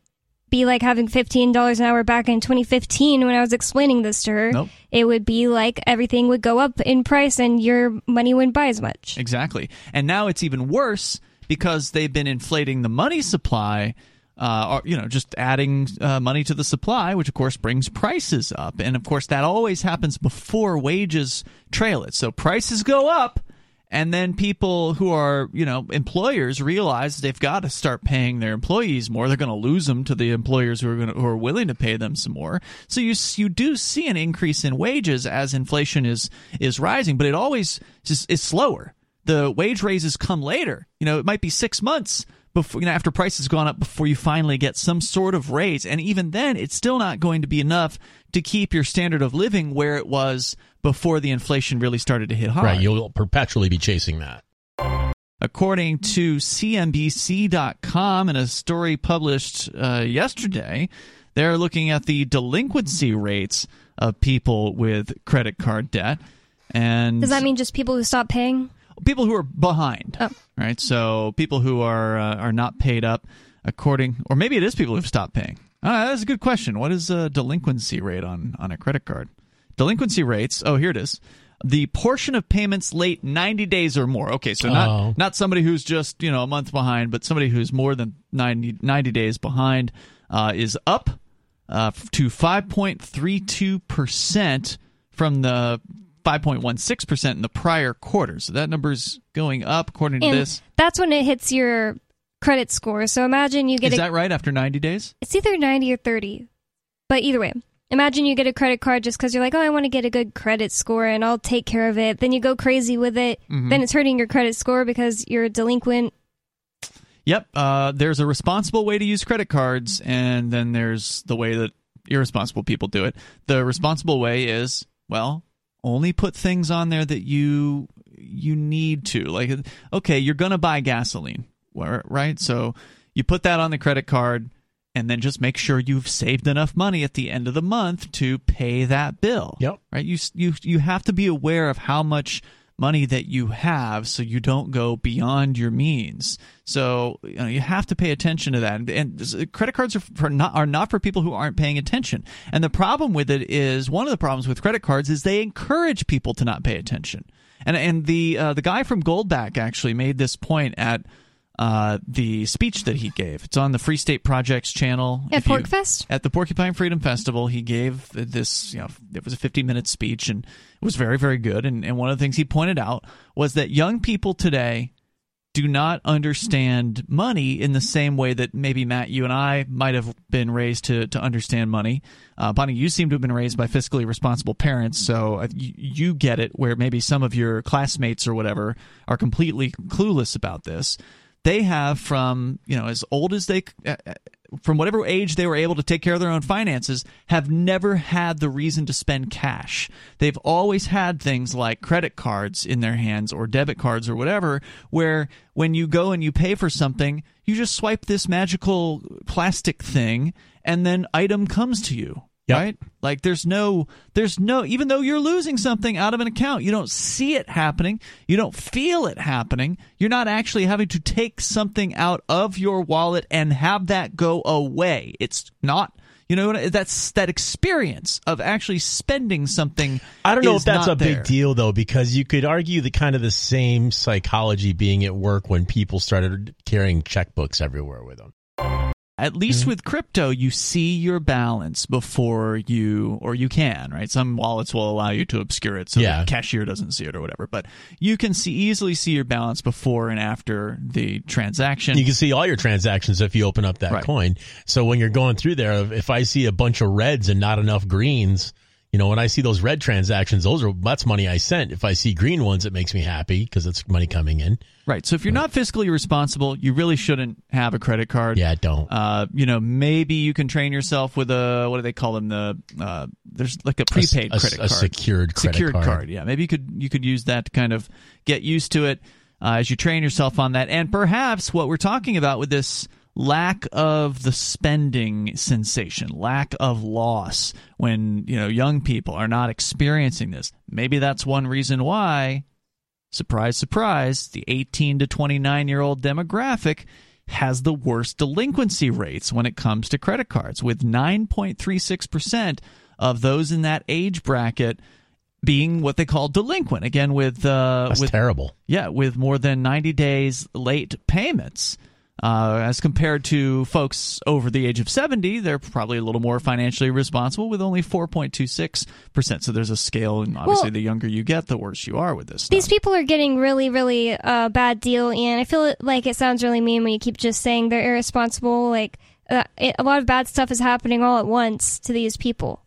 be like having fifteen dollars an hour back in 2015 when I was explaining this to her. Nope. It would be like everything would go up in price and your money wouldn't buy as much. Exactly. And now it's even worse because they've been inflating the money supply. Uh, or, you know, just adding uh, money to the supply, which of course brings prices up. And of course, that always happens before wages trail it. So prices go up, and then people who are, you know, employers realize they've got to start paying their employees more. They're going to lose them to the employers who are going who are willing to pay them some more. So you you do see an increase in wages as inflation is is rising, but it always is slower. The wage raises come later. You know, it might be six months before you know after prices gone up before you finally get some sort of raise, and even then, it's still not going to be enough to keep your standard of living where it was before the inflation really started to hit hard. Right. You'll perpetually be chasing that. According to CNBC.com, in a story published uh, yesterday, they're looking at the delinquency rates of people with credit card debt. And Does that mean just people who stop paying? people who are behind, Oh. right? So people who are uh, are not paid up, according, or maybe it is people who've stopped paying. Uh, that's a good question. What is a delinquency rate on on a credit card? Delinquency rates. Oh, here it is. The portion of payments late 90 days or more. Okay, so not Oh. not somebody who's just you know a month behind, but somebody who's more than 90, 90 days behind uh, is up uh, to 5.32 percent from the 5.16 percent in the prior quarter. So that number's going up according to And this. that's when it hits your credit score. So imagine you get Is a that right? After 90 days? it's either 90 or 30 but either way imagine you get a credit card just because you're like oh i want to get a good credit score and i'll take care of it then you go crazy with it Mhm. then it's hurting your credit score because you're a delinquent Yep. Uh, there's a responsible way to use credit cards, and then there's the way that irresponsible people do it. The responsible way is, well, only put things on there that you you need to. Like, okay, you're gonna buy gasoline, right? So you put that on the credit card, and then just make sure you've saved enough money at the end of the month to pay that bill. Yep. Right. You you you have to be aware of how much money that you have so you don't go beyond your means. So you, know, you have to pay attention to that. And, and credit cards are for not are not for people who aren't paying attention. And the problem with it is one of the problems with credit cards is they encourage people to not pay attention. And and the uh, the guy from Goldback actually made this point at uh, the speech that he gave. It's on the Free State Project's channel. at PorcFest at the Porcupine Freedom Festival, he gave this, you know, it was a 15 minute speech and it was very, very good. And, and one of the things he pointed out was that young people today do not understand money in the same way that maybe Matt, you and I might have been raised to, to understand money. Uh, Bonnie, you seem to have been raised by fiscally responsible parents, so uh, you, you get it. Where maybe some of your classmates or whatever are completely clueless about this. They have from you know as old as they uh, uh, from whatever age they were able to take care of their own finances have never had the reason to spend cash. They've always had things like credit cards in their hands or debit cards or whatever, where when you go and you pay for something, you just swipe this magical plastic thing and then item comes to you. Yep. Right? Like there's no there's no even though you're losing something out of an account, you don't see it happening, you don't feel it happening. You're not actually having to take something out of your wallet and have that go away. It's not you know that's that experience of actually spending something. I don't know if that's a big deal though, because you could argue the kind of the same psychology being at work when people started carrying checkbooks everywhere with them. At least Mm-hmm. with crypto, you see your balance before you, or you can, right? Some wallets will allow you to obscure it so Yeah. the cashier doesn't see it or whatever. But you can see easily see your balance before and after the transaction. You can see all your transactions if you open up that Right. coin. So when you're going through there, if I see a bunch of reds and not enough greens, You know, when I see those red transactions, those are that's money I sent. If I see green ones, it makes me happy because it's money coming in. Right. So if you're not fiscally responsible, you really shouldn't have a credit card. Yeah, I don't. Uh, you know, maybe you can train yourself with a what do they call them? The uh, there's like a prepaid a, credit a card, secured credit secured card. card. Yeah, maybe you could you could use that to kind of get used to it uh, as you train yourself on that, and perhaps what we're talking about with this lack of the spending sensation, lack of loss when you know young people are not experiencing this. Maybe that's one reason why surprise, surprise, the 18 to 29 year old demographic has the worst delinquency rates when it comes to credit cards, with 9.36% of those in that age bracket being what they call delinquent. Again, with uh, That's with terrible. yeah, with more than 90 days late payments. Uh, as compared to folks over the age of 70, they're probably a little more financially responsible with only 4.26%. So there's a scale, and obviously, Well- the younger you get, the worse you are with this. These people are getting really, really uh, bad deal, and I feel like it sounds really mean when you keep just saying they're irresponsible. Like uh, it, a lot of bad stuff is happening all at once to these people.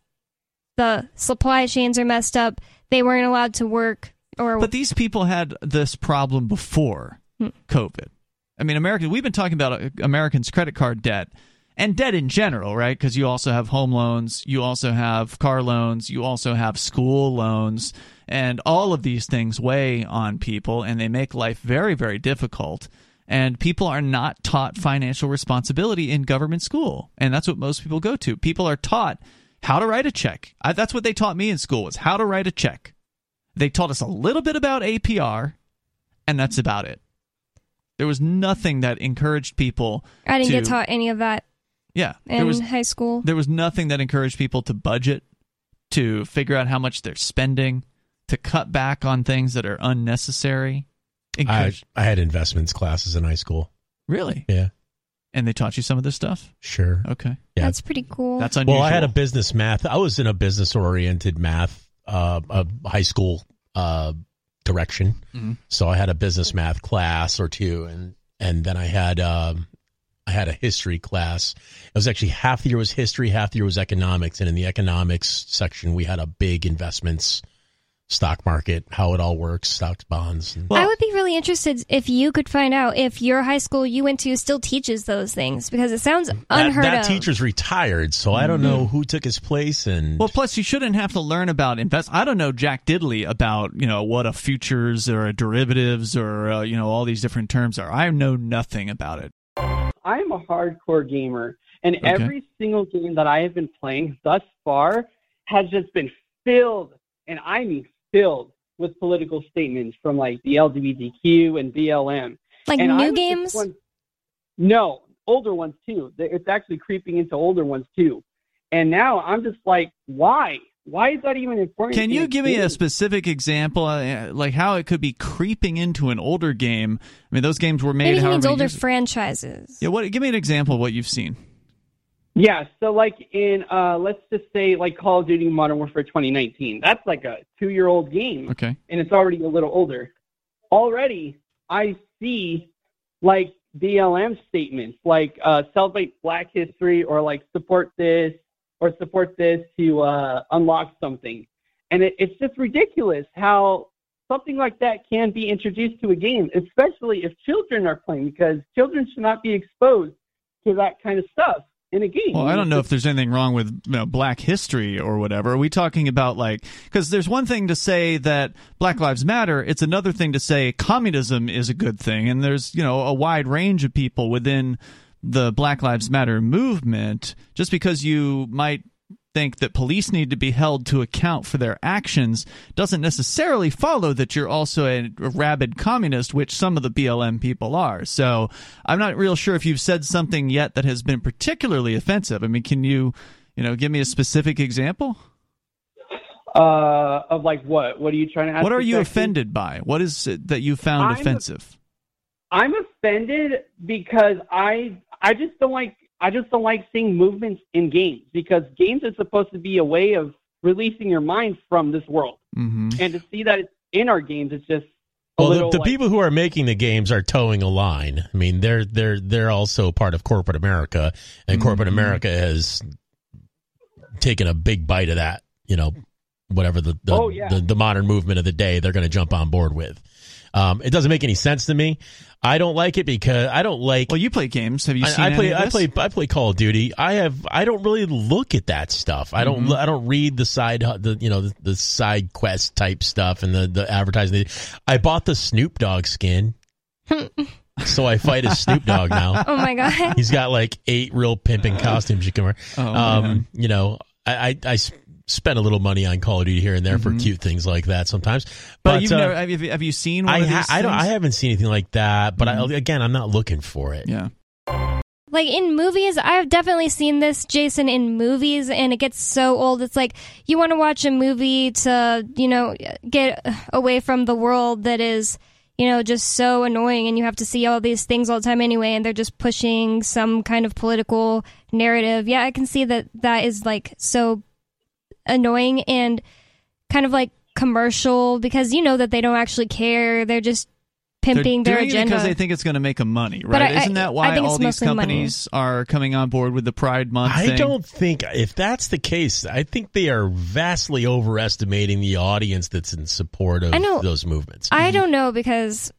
The supply chains are messed up. They weren't allowed to work, or But these people had this problem before Hmm. COVID. I mean, Americans, we've been talking about uh, Americans' credit card debt and debt in general, right? Because you also have home loans, you also have car loans, you also have school loans, and all of these things weigh on people and they make life very, very difficult. And people are not taught financial responsibility in government school. And that's what most people go to. People are taught how to write a check. I, that's what they taught me in school was how to write a check. They taught us a little bit about APR, and that's about it. There was nothing that encouraged people. I didn't to, get taught any of that Yeah, in there was high school. there was nothing that encouraged people to budget, to figure out how much they're spending, to cut back on things that are unnecessary. I, I had investments classes in high school. really? Yeah, And they taught you some of this stuff? sure. Okay, Yeah. That's pretty cool. that's unusual. Well, I had a business math. I was in a business oriented math, uh, a high school uh, direction. Mhm. So I had a business math class or two, and and then I had um, I had a history class. It was actually half the year was history, half the year was economics, and in the economics section we had a big investments, stock market, how it all works, stocks, bonds. And, I would be really interested if you could find out if your high school you went to still teaches those things because it sounds that, unheard that of. teacher's retired, so I don't know who took his place. And Well, plus you shouldn't have to learn about invest. I don't know Jack Diddley about you know what a futures or a derivatives or uh, you know all these different terms are. I know nothing about it. I'm a hardcore gamer, and Okay. every single game that I have been playing thus far has just been filled, and I mean filled, with political statements from like the LGBTQ and BLM. like and new games. one- no, older ones too. It's actually creeping into older ones too. And now I'm just like, why? Why is that even important? Can you give me a specific example, uh, like how it could be creeping into an older game? I mean, those games were made. Maybe he means older years- franchises. Yeah, what? Give me an example of what you've seen. Yeah, so like in uh let's just say like Call of Duty Modern Warfare 2019. That's like a 2-year-old game Okay. and it's already a little older. Already I see like BLM statements like uh celebrate black history or like support this or support this to uh unlock something. And it, it's just ridiculous how something like that can be introduced to a game, especially if children are playing because children should not be exposed to that kind of stuff in a game. Well, I don't know if there's anything wrong with you know, black history or whatever. Are we talking about like because there's one thing to say that Black Lives Matter, it's another thing to say communism is a good thing, and there's you know a wide range of people within the Black Lives Matter movement. Just because you might think that police need to be held to account for their actions doesn't necessarily follow that you're also a rabid communist, which some of the BLM people are. So I'm not real sure if you've said something yet that has been particularly offensive. I mean, can you, you know, give me a specific example? Uh, of like what? What are you trying to ask? What are you offended by? What is it that you found I'm- offensive? I'm offended because I I just don't like I just don't like seeing movements in games because games are supposed to be a way of releasing your mind from this world, hmm and to see that it's in our games, it's just Well, the, the like- people who are making the games are toeing a line. I mean, they're they're they're also part of corporate America, and corporate Mhm. America has taken a big bite of that. You know, whatever the the, Oh, yeah. the, the modern movement of the day they're going to jump on board with. Um, it doesn't make any sense to me. I don't like it because I don't like. Well, you play games. Have you seen I any play. of I play. I play Call of Duty. I have. I don't really look at that stuff. I don't. Mhm. I don't read the side. The you know the, the side quest type stuff and the the advertising. I bought the Snoop Dogg skin, [laughs] so I fight as Snoop Dogg now. [laughs] Oh my god. He's got like eight real pimping costumes you can wear. Oh, man. um, you know, I, I, I s- spend a little money on Call of Duty here and there for cute things like that sometimes. But, But, you've uh, never, have, you, have you seen one I, of ha- I don't. I haven't seen anything like that. But Mhm. I, again, I'm not looking for it. Yeah. like in movies i've definitely seen this jason in movies and it gets so old it's like you want to watch a movie to you know get away from the world that is you know just so annoying and you have to see all these things all the time anyway and they're just pushing some kind of political narrative yeah i can see that that is like so annoying and kind of like commercial because you know that they don't actually care they're just pimping They're their doing it agenda because they think it's going to make them money, right? I- Isn't I- that I why all these mostly money. companies are coming on board with the Pride Month I thing? don't think if that's the case, I think they are vastly overestimating the audience that's in support of I know. those movements. I mm-hmm. don't know because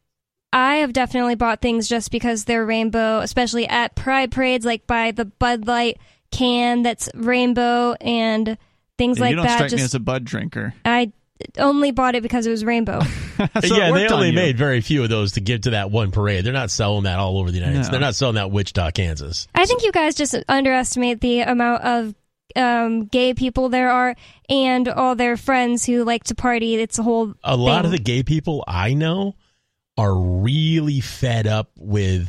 I have definitely bought things just because they're rainbow, especially at pride parades, like by the Bud Light can that's rainbow and things Yeah, like you don't that. strike me just as a bud drinker. I only bought it because it was rainbow. [laughs] So yeah, they worked on only made very few of those to give to that one parade. They're not selling that all over the United No. States. They're not selling that Wichita, Kansas. I think you guys just underestimate the amount of um, gay people there are and all their friends who like to party. It's a whole A lot of the gay people I know are really fed up with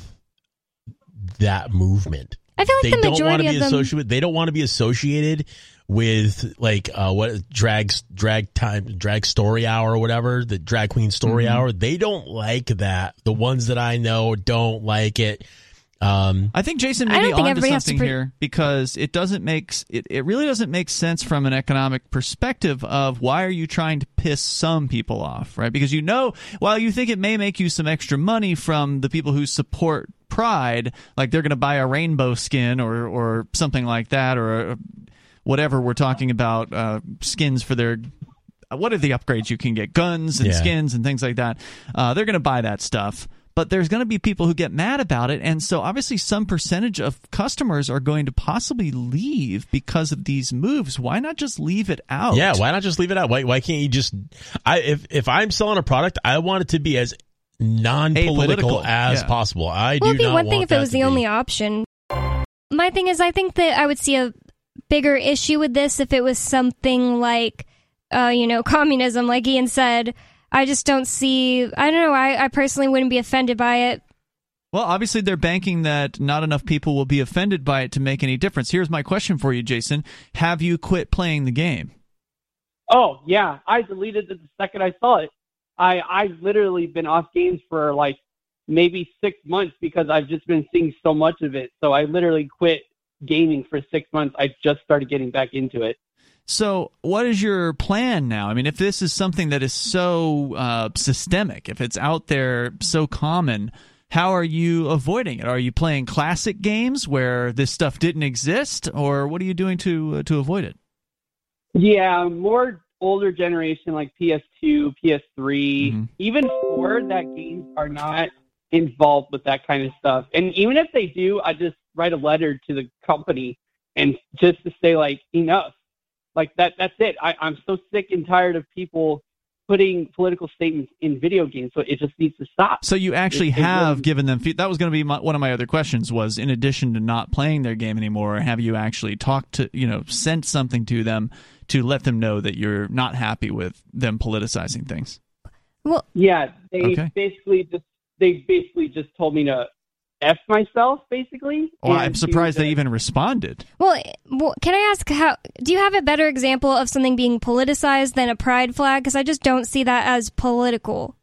that movement. I feel like they the don't want majority to be of them. associated. They don't want to be associated with like uh, what drag drag time drag story hour or whatever the drag queen story Mm-hmm. hour. They don't like that. The ones that I know don't like it. Um, I think Jason I may be don't onto everybody to something pre- here because it doesn't make it, it really doesn't make sense from an economic perspective of why are you trying to piss some people off, right? Because you know, while you think it may make you some extra money from the people who support Pride, like they're going to buy a rainbow skin or or something like that, or uh, whatever we're talking about, uh, skins for their what are the upgrades you can get? Guns and Yeah. skins and things like that. Uh, they're going to buy that stuff. But there's going to be people who get mad about it. And so obviously, some percentage of customers are going to possibly leave because of these moves. Why not just leave it out? Yeah, why not just leave it out? Why why can't you just I if if I'm selling a product, I want it to be as non-political Apolitical, as yeah. possible. I well, do it'd be not one thing if it was the be- only option. My thing is, I think that I would see a bigger issue with this if it was something like, uh, you know, [laughs] communism, like Ian said. I just don't see. I don't know. I, I personally wouldn't be offended by it. Well, obviously, they're banking that not enough people will be offended by it to make any difference. Here's my question for you, Jason Have you quit playing the game? Oh yeah, I deleted it the second I saw it. I I've literally been off games for like maybe six months because I've just been seeing so much of it. So I literally quit gaming for six months. I just started getting back into it. So, what is your plan now? I mean, if this is something that is so uh, systemic, if it's out there so common, how are you avoiding it? Are you playing classic games where this stuff didn't exist, or what are you doing to uh, to avoid it? Yeah, more older generation like PS2, PS3, Mm-hmm. even four that games are not involved with that kind of stuff. And even if they do, I just write a letter to the company and just to say like enough. Like that that's it. I, I'm so sick and tired of people putting political statements in video games, so it just needs to stop. So you actually It- it have really- given them. Fe- that was going to be my, one of my other questions. Was in addition to not playing their game anymore, have you actually talked to you know sent something to them to let them know that you're not happy with them politicizing things? Well, Yeah, they Okay. basically just they basically just told me to f myself, basically. Well, I'm surprised they even responded. well, well, can I ask how? Do you have a better example of something being politicized than a pride flag? Because I just don't see that as political.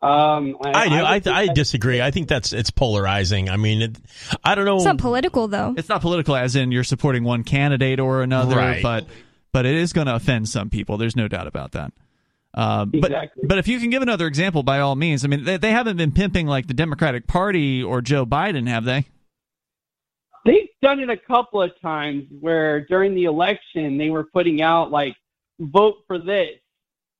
Um, I do. I, would I, disagree. I think that's it's polarizing. I mean, it, I don't know. It's not political though. It's not political, as in you're supporting one candidate or another, Right. but but it is going to offend some people. There's no doubt about that. Uh, Exactly. But but if you can give another example, by all means. I mean, they, they haven't been pimping like the Democratic Party or Joe Biden, have they? They've done it a couple of times where during the election they were putting out like vote for this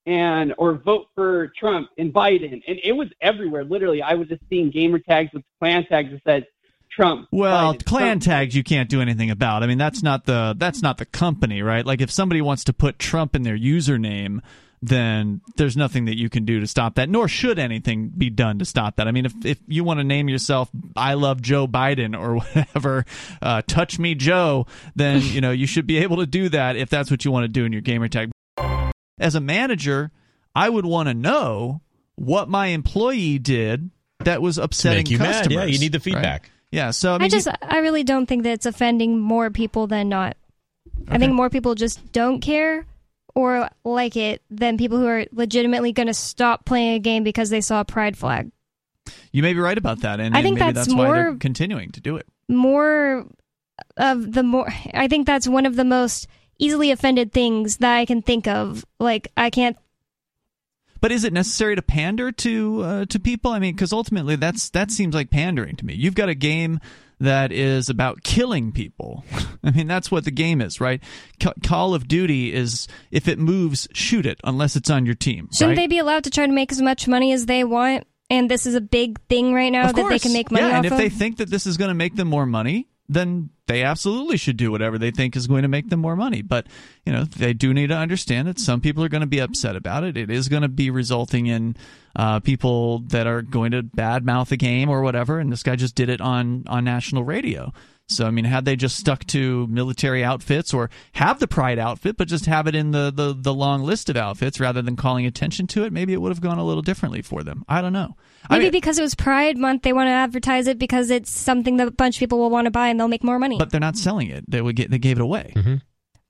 and or vote for Trump and Biden, and it was everywhere. Literally, I was just seeing gamer tags with clan tags that said Trump. Well, Biden, clan Trump. tags you can't do anything about. I mean, that's not the that's not the company, right? Like if somebody wants to put Trump in their username, then there's nothing that you can do to stop that, nor should anything be done to stop that. I mean, if if you want to name yourself I love Joe Biden or [laughs] whatever, uh, touch me Joe, then you know you should be able to do that if that's what you want to do in your gamer tag. As a manager, I would want to know what my employee did that was upsetting Make you mad. Yeah, you need the right? feedback. Yeah, so I mean, I you- just I really don't think that it's offending more people than not. I think more people just don't care or like it than people who are legitimately going to stop playing a game because they saw a pride flag. You may be right about that, and, I think maybe that's that's, why they're more- continuing to do it. More of the more I think that's one of the most easily offended things that I can think of. Like I can't But is it necessary to pander to uh, to people? I mean, because ultimately, that's that seems like pandering to me. You've got a game that is about killing people. [laughs] I mean, that's what the game is, right? Ca Call of Duty is if it moves, shoot it, unless it's on your team. shouldn't right? they be allowed to try to make as much money as they want? And this is a big thing right now that they can make money yeah, off and if of. they think that this is going to make them more money, then they absolutely should do whatever they think is going to make them more money. But you know, they do need to understand that some people are going to be upset about it. It is going to be resulting in uh, people that are going to badmouth the game or whatever. And this guy just did it on on national radio. So I mean, had they just stuck to military outfits or have the pride outfit, but just have it in the, the, the long list of outfits rather than calling attention to it, maybe it would have gone a little differently for them. I don't know. I Maybe mean- because it was Pride Month, they want to advertise it because it's something that a bunch of people will want to buy and they'll make more money. but they're not selling it. They would get they gave it away.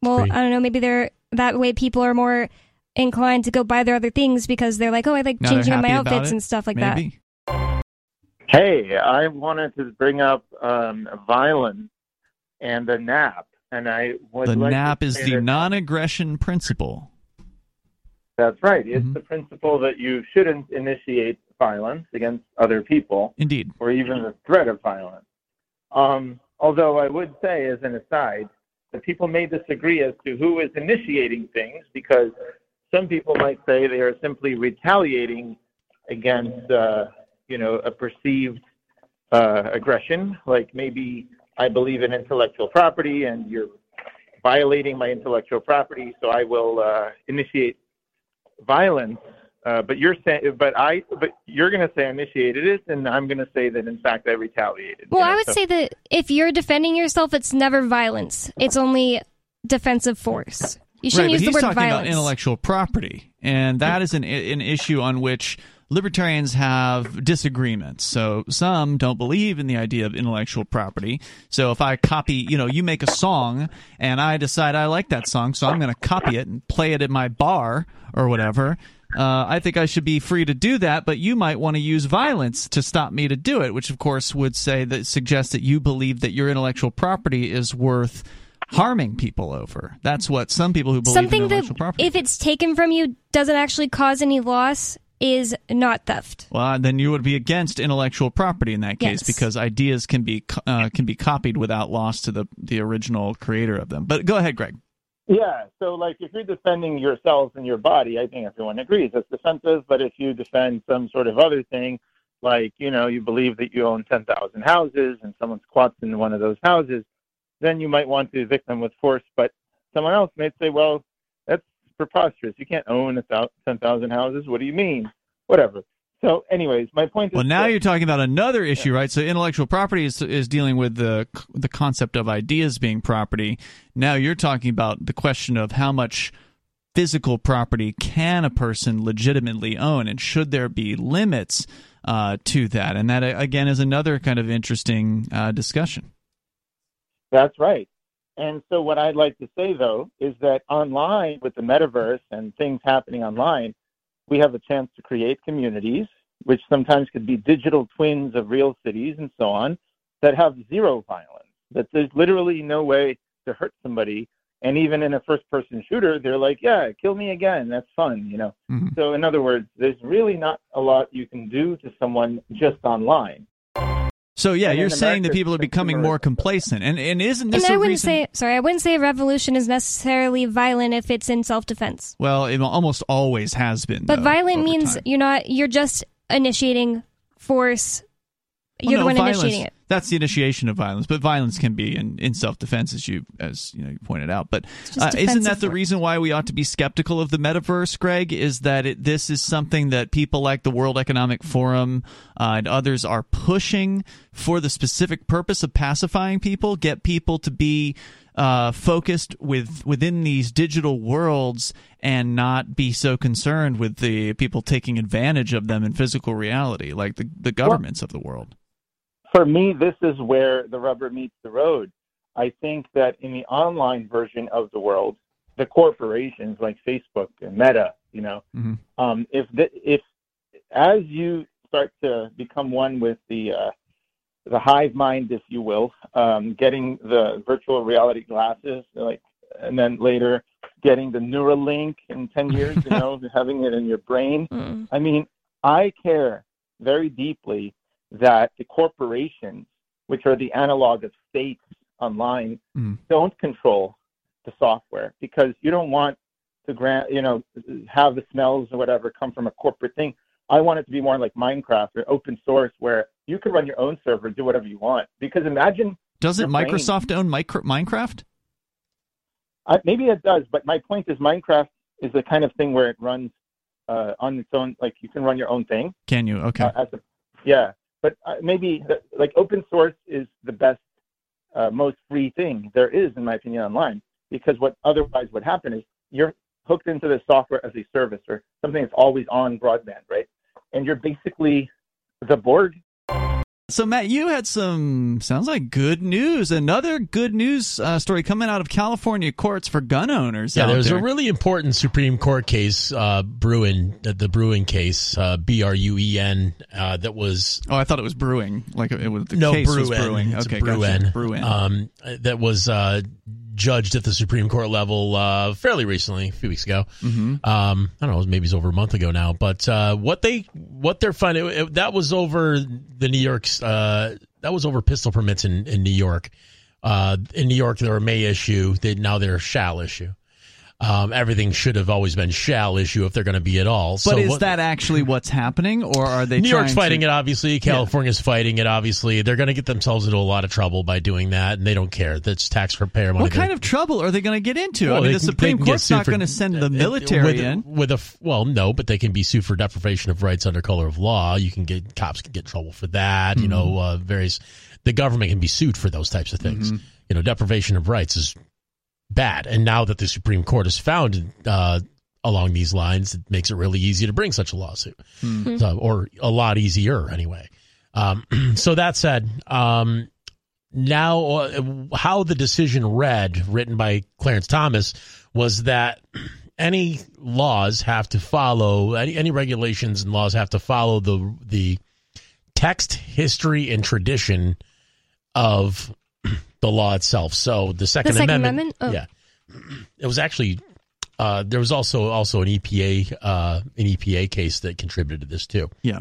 well, pretty- I don't know. Maybe they're that way. People are more inclined to go buy their other things because they're like, oh, I like Now changing up my outfits it, and stuff like maybe. Hey, I wanted to bring up um, violence and the NAP, and I would The like to NAP is the that- non-aggression principle. That's right. It's Mm-hmm. the principle that you shouldn't initiate violence against other people, Indeed. or even the threat of violence. Um, although I would say, as an aside, that people may disagree as to who is initiating things because some people might say they are simply retaliating against, uh, you know, a perceived uh, aggression, like maybe I believe in intellectual property and you're violating my intellectual property, so I will uh, initiate violence. Uh, but you're saying, but I, but you're going to say I initiated it, and I'm going to say that in fact I retaliated. Well, you know, I would so- say that if you're defending yourself, it's never violence. It's only defensive force. You shouldn't right, use but the he's word talking violence. about intellectual property, and that is an an issue on which libertarians have disagreements. So some don't believe in the idea of intellectual property. So if I copy, you know, you make a song and I decide I like that song, so I'm going to copy it and play it at my bar or whatever. Uh, I think I should be free to do that, but you might want to use violence to stop me to do it, which of course would say that suggests that you believe that your intellectual property is worth harming people over. That's what some people who believe Something in that, intellectual property. if it's taken from you, doesn't actually cause any loss is not theft. well, then you would be against intellectual property in that case Yes. because ideas can be uh, can be copied without loss to the the original creator of them. But go ahead, Greg. Yeah, so like if you're defending yourself and your body, I think everyone agrees that's defensive. But if you defend some sort of other thing, like you know you believe that you own ten thousand houses and someone squats in one of those houses, then you might want to evict them with force. But someone else may say, well, that's preposterous. You can't own a thou- ten thousand houses. What do you mean? Whatever. So, anyways, my point is. Well, now this. you're talking about another issue, right? So intellectual property is is dealing with the the concept of ideas being property. Now you're talking about the question of how much physical property can a person legitimately own, and should there be limits uh, to that? And that again is another kind of interesting uh, discussion. That's right. And so, what I'd like to say, though, is that online with the metaverse and things happening online, we have a chance to create communities, which sometimes could be digital twins of real cities and so on, that have zero violence. That there's literally no way to hurt somebody. And even in a first person shooter, they're like, yeah, kill me again. That's fun, you know? Mm-hmm. So, in other words, there's really not a lot you can do to someone just online. So yeah, And you're saying that people are becoming more complacent, and and isn't this and I a wouldn't reason? say sorry. I wouldn't say revolution is necessarily violent if it's in self defense. well, it almost always has been. But though, violent means time. you're not. You're just initiating force. You're no, the one violence, initiating it. That's the initiation of violence, but violence can be in, in self defense, as you as you know you pointed out. But uh, isn't that the work. reason why we ought to be skeptical of the metaverse, Greg? Is that it, this is something that people like the World Economic Forum uh, and others are pushing for the specific purpose of pacifying people, get people to be uh, focused with within these digital worlds and not be so concerned with the people taking advantage of them in physical reality, like the the governments of the world. For me, this is where the rubber meets the road. I think that in the online version of the world, the corporations like Facebook and Meta, you know, Mhm. um, if the, if as you start to become one with the uh, the hive mind, if you will, um, getting the virtual reality glasses, like, and then later getting the Neuralink in ten [laughs] years, you know, having it in your brain. Mm. I mean, I care very deeply that the corporations, which are the analog of states online, Mm. don't control the software because you don't want to grant, you know, have the smells or whatever come from a corporate thing. I want it to be more like Minecraft or open source where you can run your own server, do whatever you want. Because imagine Doesn't brain- Microsoft own micro- Minecraft? I, maybe it does, but my point is Minecraft is the kind of thing where it runs uh, on its own. Like you can run your own thing. Can you? Okay. Uh, as a, yeah, but uh, maybe the, like open source is the best, uh, most free thing there is, in my opinion, online. Because what otherwise would happen is you're hooked into the software as a service or something that's always on broadband, right? And you're basically the Borg. So Matt, you had some sounds like good news. Another good news uh, story coming out of California courts for gun owners. Yeah, there's there. a really important Supreme Court case, uh, Bruen, uh, the Bruen case, uh, B R U E N, uh, that was Oh, I thought it was brewing. Like it was the no case Bruen. was brewing. It's okay, Bruen. gotcha. Bruen. Um, that was uh, judged at the Supreme Court level uh, fairly recently, a few weeks ago. Mhm. Um, I don't know, maybe it's over a month ago now. But uh, what they what they're finding it, it- that was over the New York's uh, that was over pistol permits in in New York. Uh, in New York, they're a may issue. They now they're a shall issue. Um, everything should have always been shall issue if they're going to be at all. but so is what- that actually what's happening, or are they? New York's fighting to, it, obviously. California's fighting it, obviously. They're going to get themselves into a lot of trouble by doing that, and they don't care. That's tax taxpayer money. What kind of trouble are they going to get into? Well, I mean, the can- Supreme Court's not going to send the with, military in. with a well, no, but they can be sued for deprivation of rights under color of law. You can get cops can get trouble for that. You know, uh, various the government can be sued for those types of things. You know, deprivation of rights is bad, and now that the Supreme Court has found uh, along these lines, it makes it really easy to bring such a lawsuit, Hmm. so, or a lot easier anyway. Um, [clears throat] so that said, um, now uh, how the decision read, written by Clarence Thomas, was that any laws have to follow any, any regulations and laws have to follow the the text, history, and tradition of the law itself. So the Second, the Second Amendment, Amendment? Oh. yeah, it was actually uh, there was also also an EPA uh, an EPA case that contributed to this too. Yeah.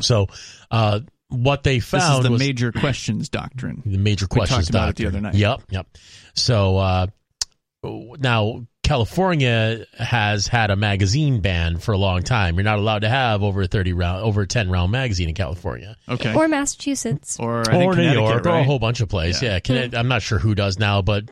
So uh, what they This found is the was major questions doctrine. the major questions We questions talked about it the other night. Yep, yep. So uh, now California has had a magazine ban for a long time. You're not allowed to have over a thirty round, over a ten round magazine in California. Okay. Or Massachusetts. Or, or New Connecticut, York, or a whole bunch of places. Yeah. Yeah, Conne- I'm not sure who does now, but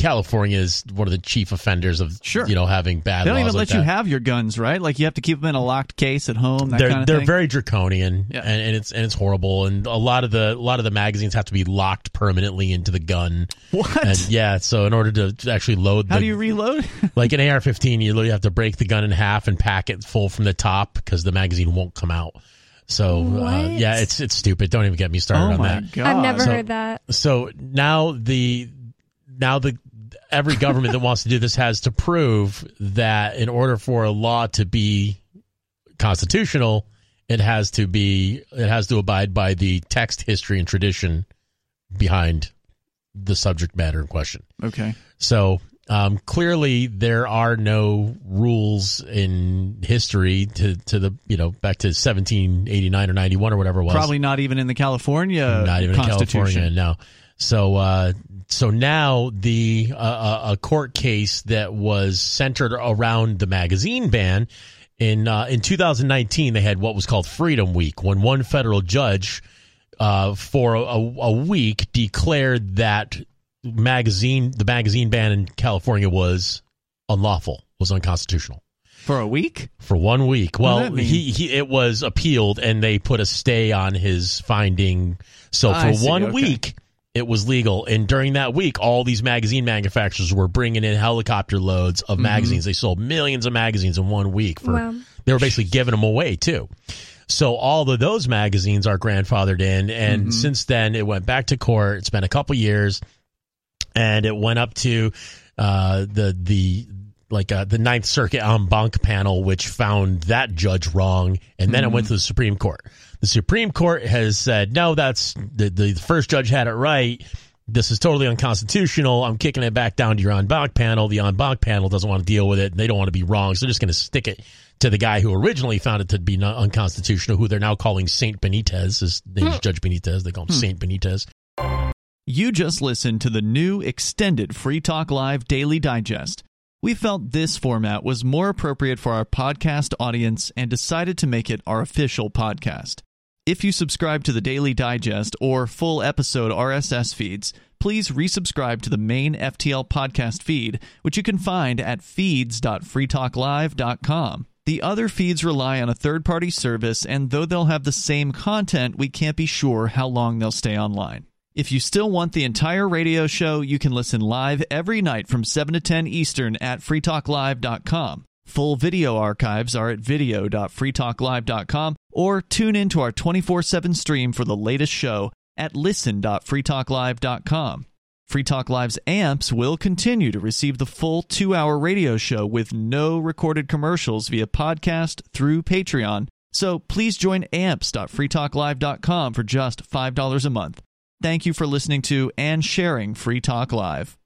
California is one of the chief offenders of Sure. you know having bad. They don't laws even like let you have your guns, right? Like you have to keep them in a locked case at home. That they're kind of they're thing. very draconian, Yeah. and, and it's and it's horrible. And a lot of the a lot of the magazines have to be locked permanently into the gun. What? And yeah, so in order to to actually load, How the, do you reload? [laughs] like an AR-15, you literally have to break the gun in half and pack it full from the top because the magazine won't come out. So uh, yeah, it's it's stupid. Don't even get me started oh on my that. god! I've never So- heard that. So now the now the every government that wants to do this has to prove that in order for a law to be constitutional, it has to be it has to abide by the text, history, and tradition behind the subject matter in question. Okay. So Um, clearly, there are no rules in history to, to the you know back to 1789 or 91 or whatever it was. Probably not even in the California not even in California. No. So uh, so now the uh, a court case that was centered around the magazine ban in uh, in 2019 they had what was called Freedom Week when one federal judge uh, for a, a week declared that magazine the magazine ban in California was unlawful was unconstitutional For a week? for one week. Well, he, he it was appealed and they put a stay on his finding. So for one okay. week it was legal and during that week all these magazine manufacturers were bringing in helicopter loads Mm-hmm. of magazines. They sold millions of magazines in one week for Wow. they were basically giving them away too. So all of those magazines are grandfathered in and Mm-hmm. since then it went back to court. It's been a couple years and it went up to uh, the the like uh, the Ninth Circuit en banc panel, which found that judge wrong, and then it went to the Supreme Court. The Supreme Court has said no, that's the the first judge had it right. This is totally unconstitutional. I'm kicking it back down to your en banc panel. The en banc panel doesn't want to deal with it. They don't want to be wrong, so they're just going to stick it to the guy who originally found it to be non- unconstitutional, who they're now calling Saint Benitez. His name is Judge Benitez. They call him hmm. Saint Benitez. You just listened to the new extended Free Talk Live Daily Digest. We felt this format was more appropriate for our podcast audience and decided to make it our official podcast. If you subscribe to the Daily Digest or full episode RSS feeds, please resubscribe to the main FTL podcast feed, which you can find at feeds.freetalklive.com. The other feeds rely on a third party service, and though they'll have the same content, we can't be sure how long they'll stay online. If you still want the entire radio show, you can listen live every night from 7 to 10 Eastern at freetalklive.com. Full video archives are at video.freetalklive.com or tune in to our 24 7 stream for the latest show at listen.freetalklive.com. Free Talk Live's amps will continue to receive the full two hour radio show with no recorded commercials via podcast through Patreon. So please join amps.freetalklive.com for just $5 a month. Thank you for listening to and sharing Free Talk Live.